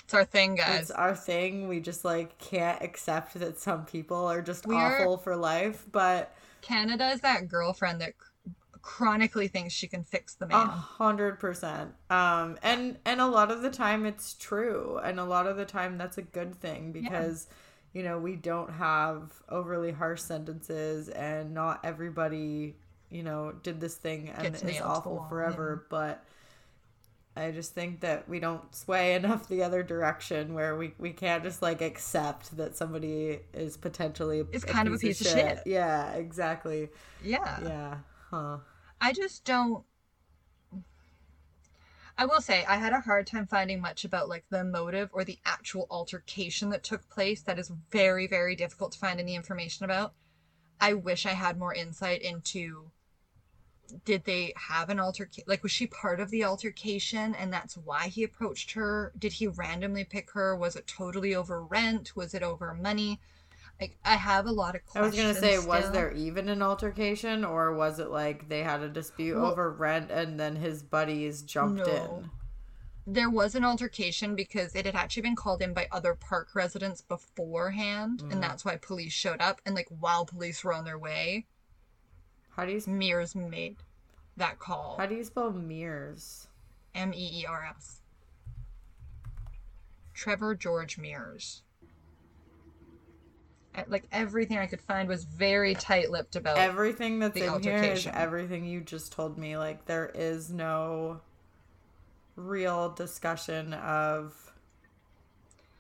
It's our thing, guys. it's our thing. We just like can't accept that some people are just We are- awful for life. But Canada is that girlfriend that chronically thinks she can fix the man. a hundred percent. Um, and and a lot of the time it's true, and a lot of the time that's a good thing because. You know, we don't have overly harsh sentences, and not everybody, you know, did this thing and Gets is nailed to the awful forever. But I just think that we don't sway enough the other direction where we, we can't just like accept that somebody is potentially Is kind of a piece of shit. Yeah, exactly. yeah. Yeah. Huh. I just don't. I will say I had a hard time finding much about like the motive or the actual altercation that took place. That is very very difficult to find any information about. I wish I had more insight into did they have an altercation like was she part of the altercation and that's why he approached her did he randomly pick her was it totally over rent was it over money like i have a lot of questions. I was gonna say, was there even an altercation, or was it like they had a dispute Well- over rent and then his buddies jumped No. in? there was an altercation because it had actually been called in by other park residents beforehand Mm. and that's why police showed up and like while police were on their way How do you meers made that call how do you spell Meers? m-e-e-r-s trevor george meers Like everything I could find was very tight-lipped about. Everything that's The in here is altercation. everything you just told me. Like there is no real discussion of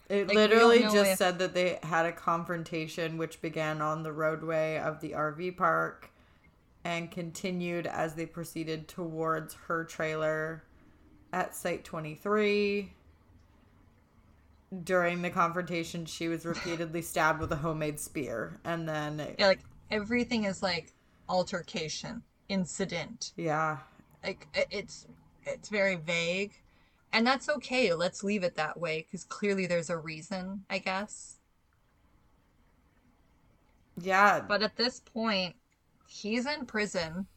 it Like, literally just if- said that they had a confrontation which began on the roadway of the RV park and continued as they proceeded towards her trailer at site 23 during the confrontation she was repeatedly stabbed with a homemade spear and then yeah, like everything is like altercation, incident. yeah Like it's it's very vague, and that's okay. Let's leave it that way because clearly there's a reason, I guess. yeah But at this point, he's in prison,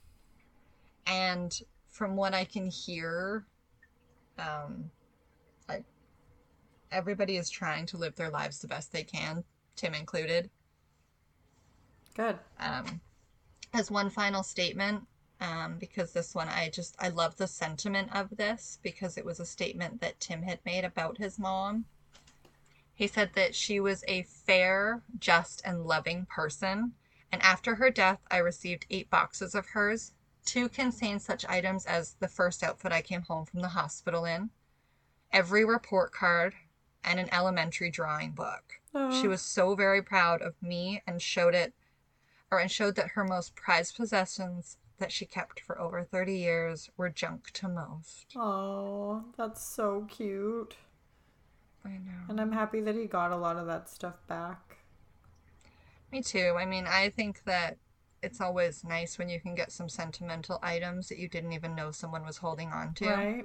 and from what I can hear, um, everybody is trying to live their lives the best they can, Tim included. good Um, as one final statement, um, because this one I just I love the sentiment of this because it was a statement that Tim had made about his mom. He said that she was a fair, just, and loving person, and after her death, I received eight boxes of hers. Two contained such items as the first outfit I came home from the hospital in, every report card, and an elementary drawing book. She was so very proud of me and showed it or and showed that her most prized possessions that she kept for over 30 years were junk to most. Oh, that's so cute. I know. And I'm happy that he got a lot of that stuff back. Me too. I mean, I think that it's always nice when you can get some sentimental items that you didn't even know someone was holding on to. Right?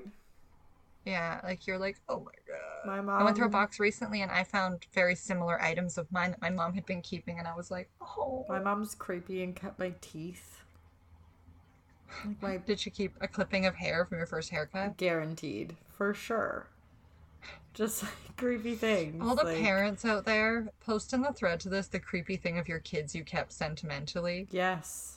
Yeah, like you're like, oh my god. My mom. I went through a box recently and I found very similar items of mine that my mom had been keeping, and I was like, oh. My mom's creepy and cut my teeth. Like my Did you keep a clipping of hair from your first haircut? guaranteed, for sure. Just like creepy things. All the like- parents out there, post in the thread to this the creepy thing of your kids you kept sentimentally. Yes.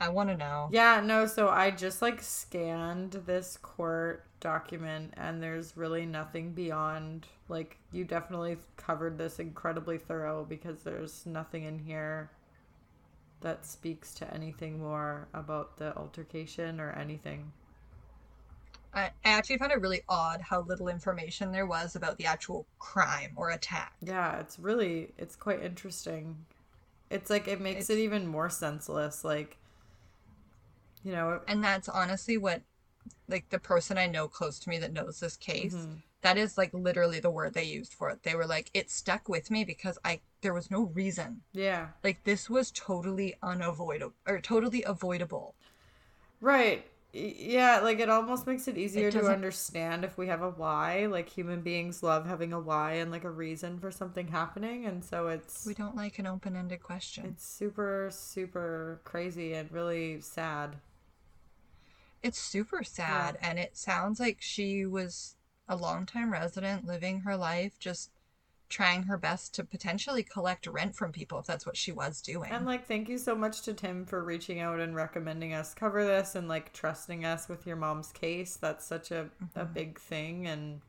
I want to know. Yeah, no, so I just like scanned this court document and there's really nothing beyond like you definitely covered this incredibly thorough because there's nothing in here that speaks to anything more about the altercation or anything. I, I actually found it really odd how little information there was about the actual crime or attack. Yeah, it's really it's quite interesting. It's like it makes it even more senseless like you know, And that's honestly what, like, the person I know close to me that knows this case, Mhm. that is like literally the word they used for it. They were like, it stuck with me because I, there was no reason. yeah. Like, this was totally unavoidable, or totally avoidable. Right. Yeah, like it almost makes it easier to understand if we have a why. Like human beings love having a why and like a reason for something happening, and so it's We don't like an open ended question. it's super super crazy and really sad. It's super sad, and it sounds like she was a longtime resident living her life, just trying her best to potentially collect rent from people if that's what she was doing. And like thank you so much to Tim for reaching out and recommending us cover this and like trusting us with your mom's case. That's such a a mm-hmm. big thing and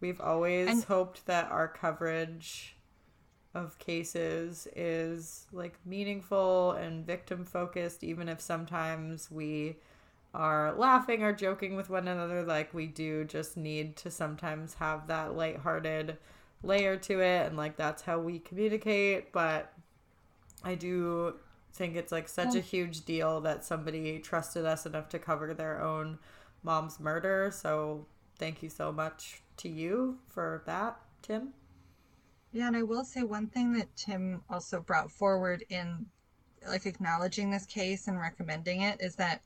we've always And- hoped that our coverage of cases is like meaningful and victim focused even if sometimes we are laughing or joking with one another like we do just need to sometimes have that lighthearted layer to it and like that's how we communicate but I do think it's like such a huge deal that somebody trusted us enough to cover their own mom's murder. So thank you so much to you for that, Tim. Yeah, and I will say one thing that Tim also brought forward in like acknowledging this case and recommending it is that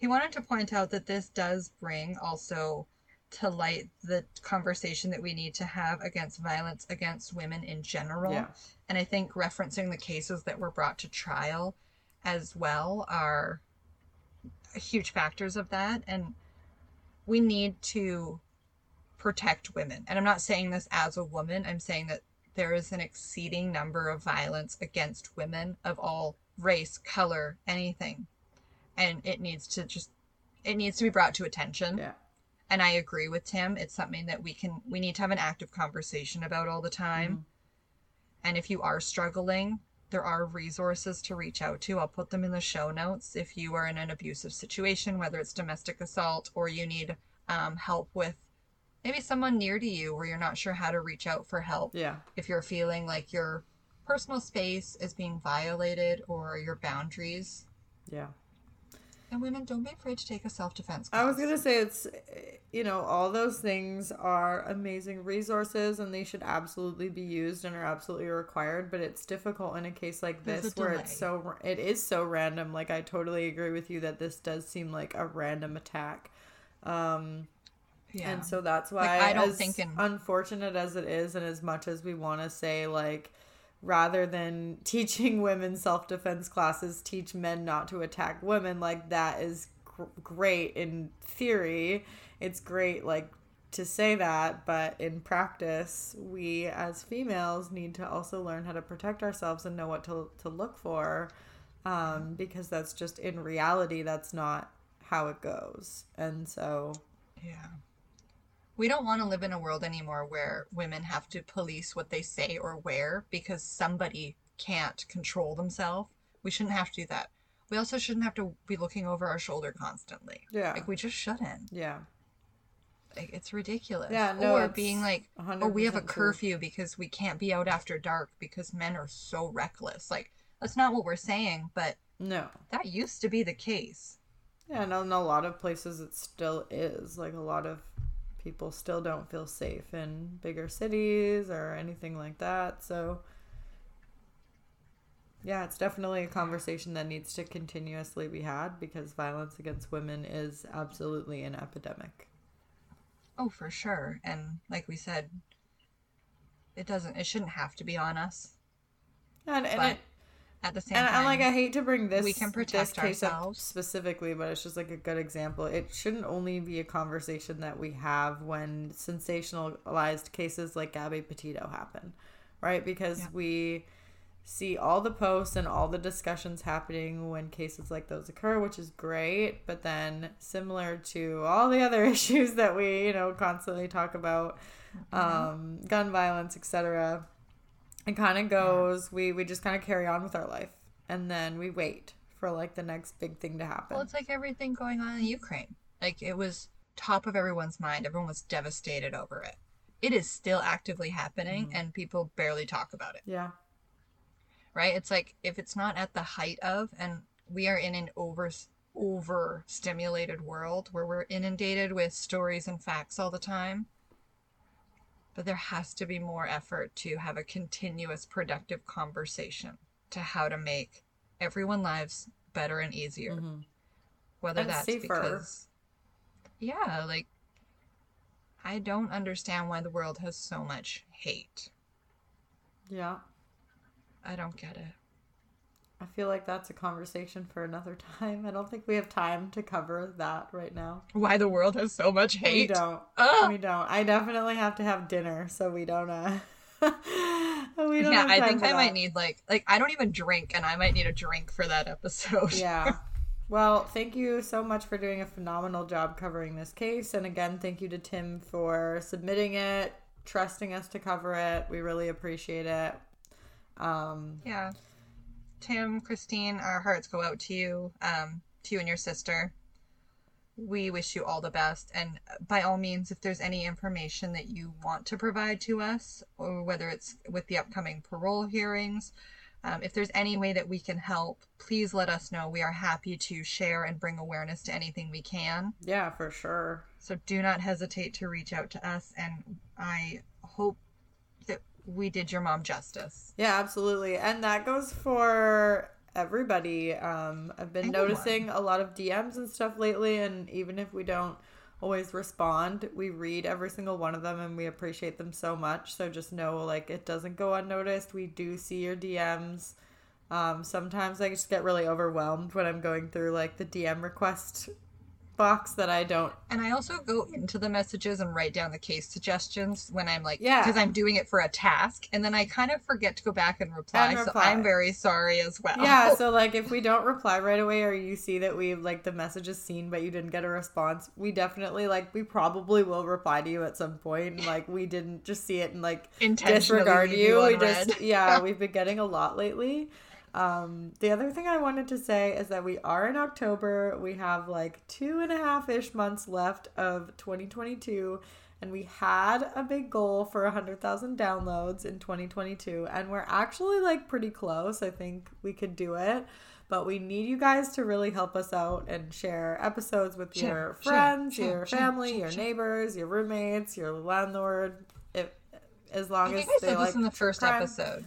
he wanted to point out that this does bring also to light the conversation that we need to have against violence against women in general. Yeah. And I think referencing the cases that were brought to trial as well are huge factors of that. And we need to protect women. And I'm not saying this as a woman, I'm saying that there is an exceeding number of violence against women of all race, color, anything. And it needs to just it needs to be brought to attention. Yeah. And I agree with Tim. It's something that we can we need to have an active conversation about all the time. And if you are struggling, there are resources to reach out to. I'll put them in the show notes if you are in an abusive situation, whether it's domestic assault or you need um, help with maybe someone near to you where you're not sure how to reach out for help. Yeah. If you're feeling like your personal space is being violated or your boundaries. Yeah. And women, don't be afraid to take a self defense class. I was going to say it's, you know, all those things are amazing resources and they should absolutely be used and are absolutely required. But it's difficult in a case like There's this where it's so, it is so random. Like, I totally agree with you that this does seem like a random attack. Um, Yeah. And so that's why Like, I don't as think in- unfortunate as it is and as much as we want to say like rather than teaching women self-defense classes teach men not to attack women. Like that is gr- great in theory. It's great like to say that but in practice we as females need to also learn how to protect ourselves and know what to, to look for um, because that's just in reality that's not how it goes. And so Yeah. We don't want to live in a world anymore where women have to police what they say or wear because somebody can't control themselves. We shouldn't have to do that. We also shouldn't have to be looking over our shoulder constantly. Yeah. Like we just shouldn't. yeah Like it's ridiculous. Yeah, no, or being like, oh, we have a 100% true. curfew because we can't be out after dark because men are so reckless. Like that's not what we're saying, but no that used to be the case. Yeah, and in a lot of places it still is. Like a lot of people still don't feel safe in bigger cities or anything like that. So yeah, it's definitely a conversation that needs to continuously be had because violence against women is absolutely an epidemic. Oh, for sure. And like we said, it doesn't it shouldn't have to be on us. And and, it, At the same and, time, and like I hate to bring this we can this protect case up ourselves. specifically, but it's just like a good example. It shouldn't only be a conversation that we have when sensationalized cases like Gabby Petito happen, right? Because Yeah. we see all the posts and all the discussions happening when cases like those occur, which is great. But then, similar to all the other issues that we, you know, constantly talk about, um, gun violence, etc., it kind of goes. We we just kind of carry on with our life, and then we wait for like the next big thing to happen. well, it's like everything going on in Ukraine. Like it was top of everyone's mind. Everyone was devastated over it. It is still actively happening, Mm-hmm. and people barely talk about it. yeah, Right? It's like if it's not at the height of, and we are in an over over stimulated world where we're inundated with stories and facts all the time. But there has to be more effort to have a continuous productive conversation to how to make everyone lives better and easier. Mm-hmm. Whether And that's safer. because Yeah, like I don't understand why the world has so much hate. yeah. I don't get it. I feel like that's a conversation for another time. I don't think we have time to cover that right now. Why the world has so much hate? We don't. Ugh. We don't. I definitely have to have dinner, so we don't. Uh, we don't. yeah, have I think I that. might need like like I don't even drink, and I might need a drink for that episode. yeah. Well, thank you so much for doing a phenomenal job covering this case. And again, thank you to Tim for submitting it, trusting us to cover it. We really appreciate it. Um, yeah. Tim, Christine, our hearts go out to you, um, to you and your sister. We wish you all the best, and by all means, if there's any information that you want to provide to us, or whether it's with the upcoming parole hearings, um, if there's any way that we can help, please let us know. We are happy to share and bring awareness to anything we can. yeah, for sure. So do not hesitate to reach out to us, and I hope we did your mom justice. Yeah, absolutely. And that goes for everybody. Um, I've been Anyone. noticing a lot of DMs and stuff lately, and even if we don't always respond, we read every single one of them and we appreciate them so much. So just know, like, it doesn't go unnoticed. We do see your DMs. Um, sometimes I just get really overwhelmed when I'm going through like the DM request box that I don't. And I also go into the messages and write down the case suggestions when I'm like, Yeah. because I'm doing it for a task, and then I kind of forget to go back and reply. And So. I'm very sorry as well. Yeah, so like if we don't reply right away or you see that we like the message is seen but you didn't get a response, we definitely like we probably will reply to you at some point. And, like we didn't just see it and like disregard you. you we just yeah, we've been getting a lot lately. Um, the other thing I wanted to say is that we are in October. We have like two and a half ish months left of 2022, and we had a big goal for 100,000 downloads in 2022, and we're actually like pretty close. I think we could do it. But we need you guys to really help us out and share episodes with Share, your friends, share, your share, family, your neighbors, your roommates, your landlord. If as long I as I they said like this in the first crime. episode.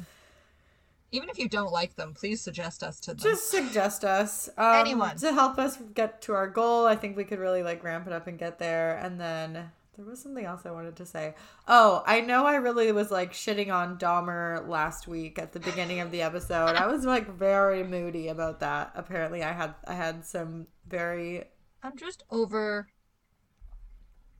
Even if you don't like them, please suggest us to them. just suggest us um, Anyone. to help us get to our goal. I think we could really like ramp it up and get there. And then there was something else i wanted to say. Oh i know i really was like shitting on dahmer last week at the beginning of the episode. I was like very moody about that. Apparently i had i had some very I'm just over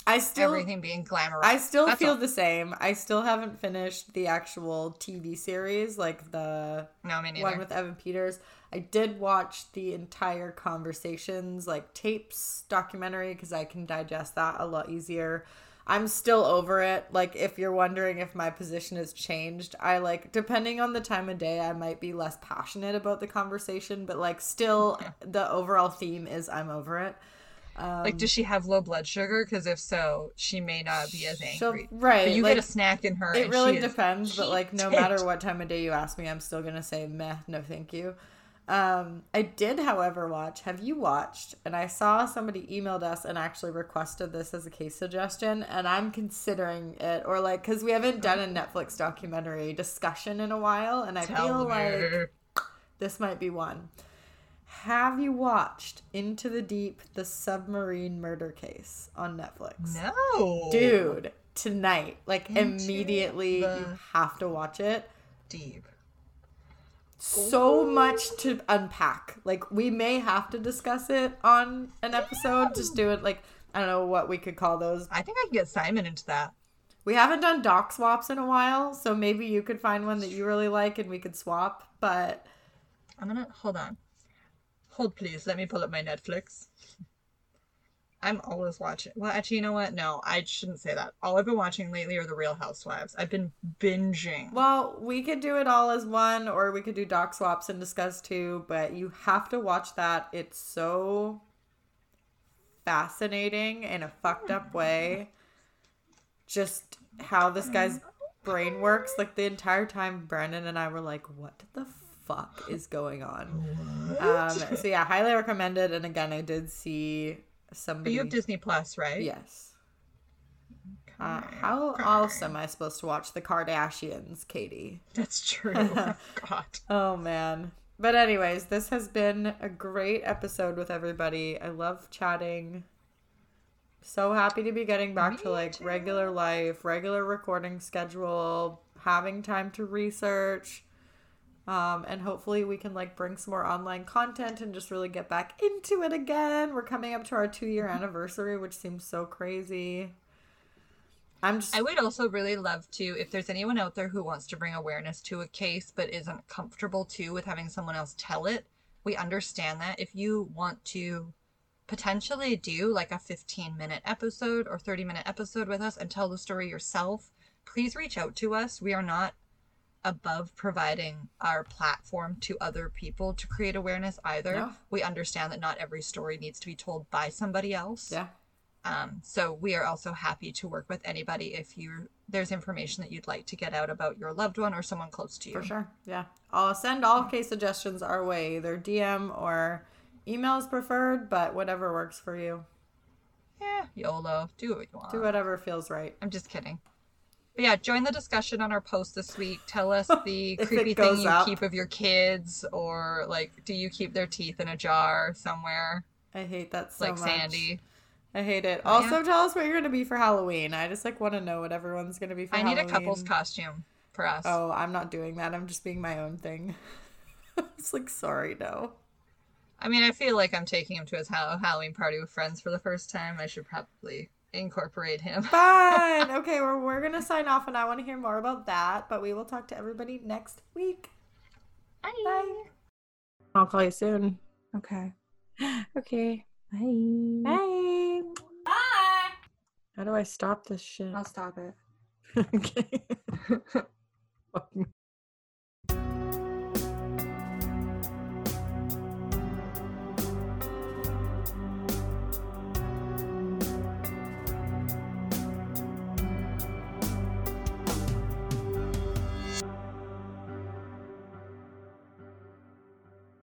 i still everything being glamorized. I still That's feel all. the same. I still haven't finished the actual TV series, like the No, one with Evan Peters. I did watch the entire conversations, like tapes documentary, because I can digest that a lot easier. I'm still over it. Like, if you're wondering if my position has changed, I like, depending on the time of day, I might be less passionate about the conversation, but like, still, the overall theme is I'm over it. Like, does she have low blood sugar? Because if so, she may not be as angry. right. But you like, get a snack in her. It really she is depends, but like no matter what time of day you ask me, I'm still gonna say meh, no thank you. Um, I did, however, watch. Have you watched? And I saw somebody emailed us and actually requested this as a case suggestion, and I'm considering it, or like, because we haven't done a Netflix documentary discussion in a while, and I Tell feel me. like this might be one. Have you watched Into the Deep, the submarine murder case on Netflix? No. dude tonight like Into immediately you have to watch it Deep. so much to unpack like we may have to discuss it on an episode just do it like i don't know what we could call those I think I can get Simon into that. we haven't done doc swaps in a while so maybe you could find one that you really like and we could swap but I'm gonna hold on. Hold please. Let me pull up my Netflix. I'm always watching. Well, actually, you know what? No, I shouldn't say that. All I've been watching lately are the Real Housewives. I've been binging. well we could do it all as one or we could do doc swaps and discuss two but you have to watch that it's so fascinating in a fucked up way just how this guy's brain works like the entire time brandon and i were like what the fuck is going on um so yeah highly recommended and again i did see somebody you have Disney Plus, right? yes uh, how else am i supposed to watch the kardashians katie That's true. I forgot. Oh man. But anyways, this has been a great episode with everybody. I love chatting. So happy to be getting back to like too. regular life, regular recording schedule, having time to research. Um, and hopefully we can like bring some more online content and just really get back into it again. We're coming up to our two year anniversary, which seems so crazy. I'm just I would also really love to, if there's anyone out there who wants to bring awareness to a case but isn't comfortable too with having someone else tell it, we understand that. If you want to potentially do like a 15 minute episode or 30 minute episode with us and tell the story yourself, please reach out to us. We are not above providing our platform to other people to create awareness either. No. We understand that not every story needs to be told by somebody else. yeah. Um, so we are also happy to work with anybody if you there's information that you'd like to get out about your loved one or someone close to you. For sure. Yeah. I'll send all case suggestions our way, either DM or email is preferred, but whatever works for you. Yeah, YOLO. Do what you want. Do whatever feels right. I'm just kidding. But yeah, join the discussion on our post this week. Tell us the creepy thing you up. keep of your kids, or like, do you keep their teeth in a jar somewhere, I hate that so like much. Sandy? I hate it. Oh, Also, yeah. tell us what you're going to be for Halloween. I just like want to know what everyone's going to be for I need a couple's costume for us. Oh, I'm not doing that. I'm just being my own thing. it's like, sorry, no. I mean, I feel like I'm taking him to his Halloween party with friends for the first time. I should probably incorporate him. Fine. Okay, well, we're going to sign off and I want to hear more about that, but we will talk to everybody next week. Bye. Bye. I'll call you soon. Okay. Okay. Bye. Bye. Bye. How do I stop this shit? I'll stop it. okay. Fuck me.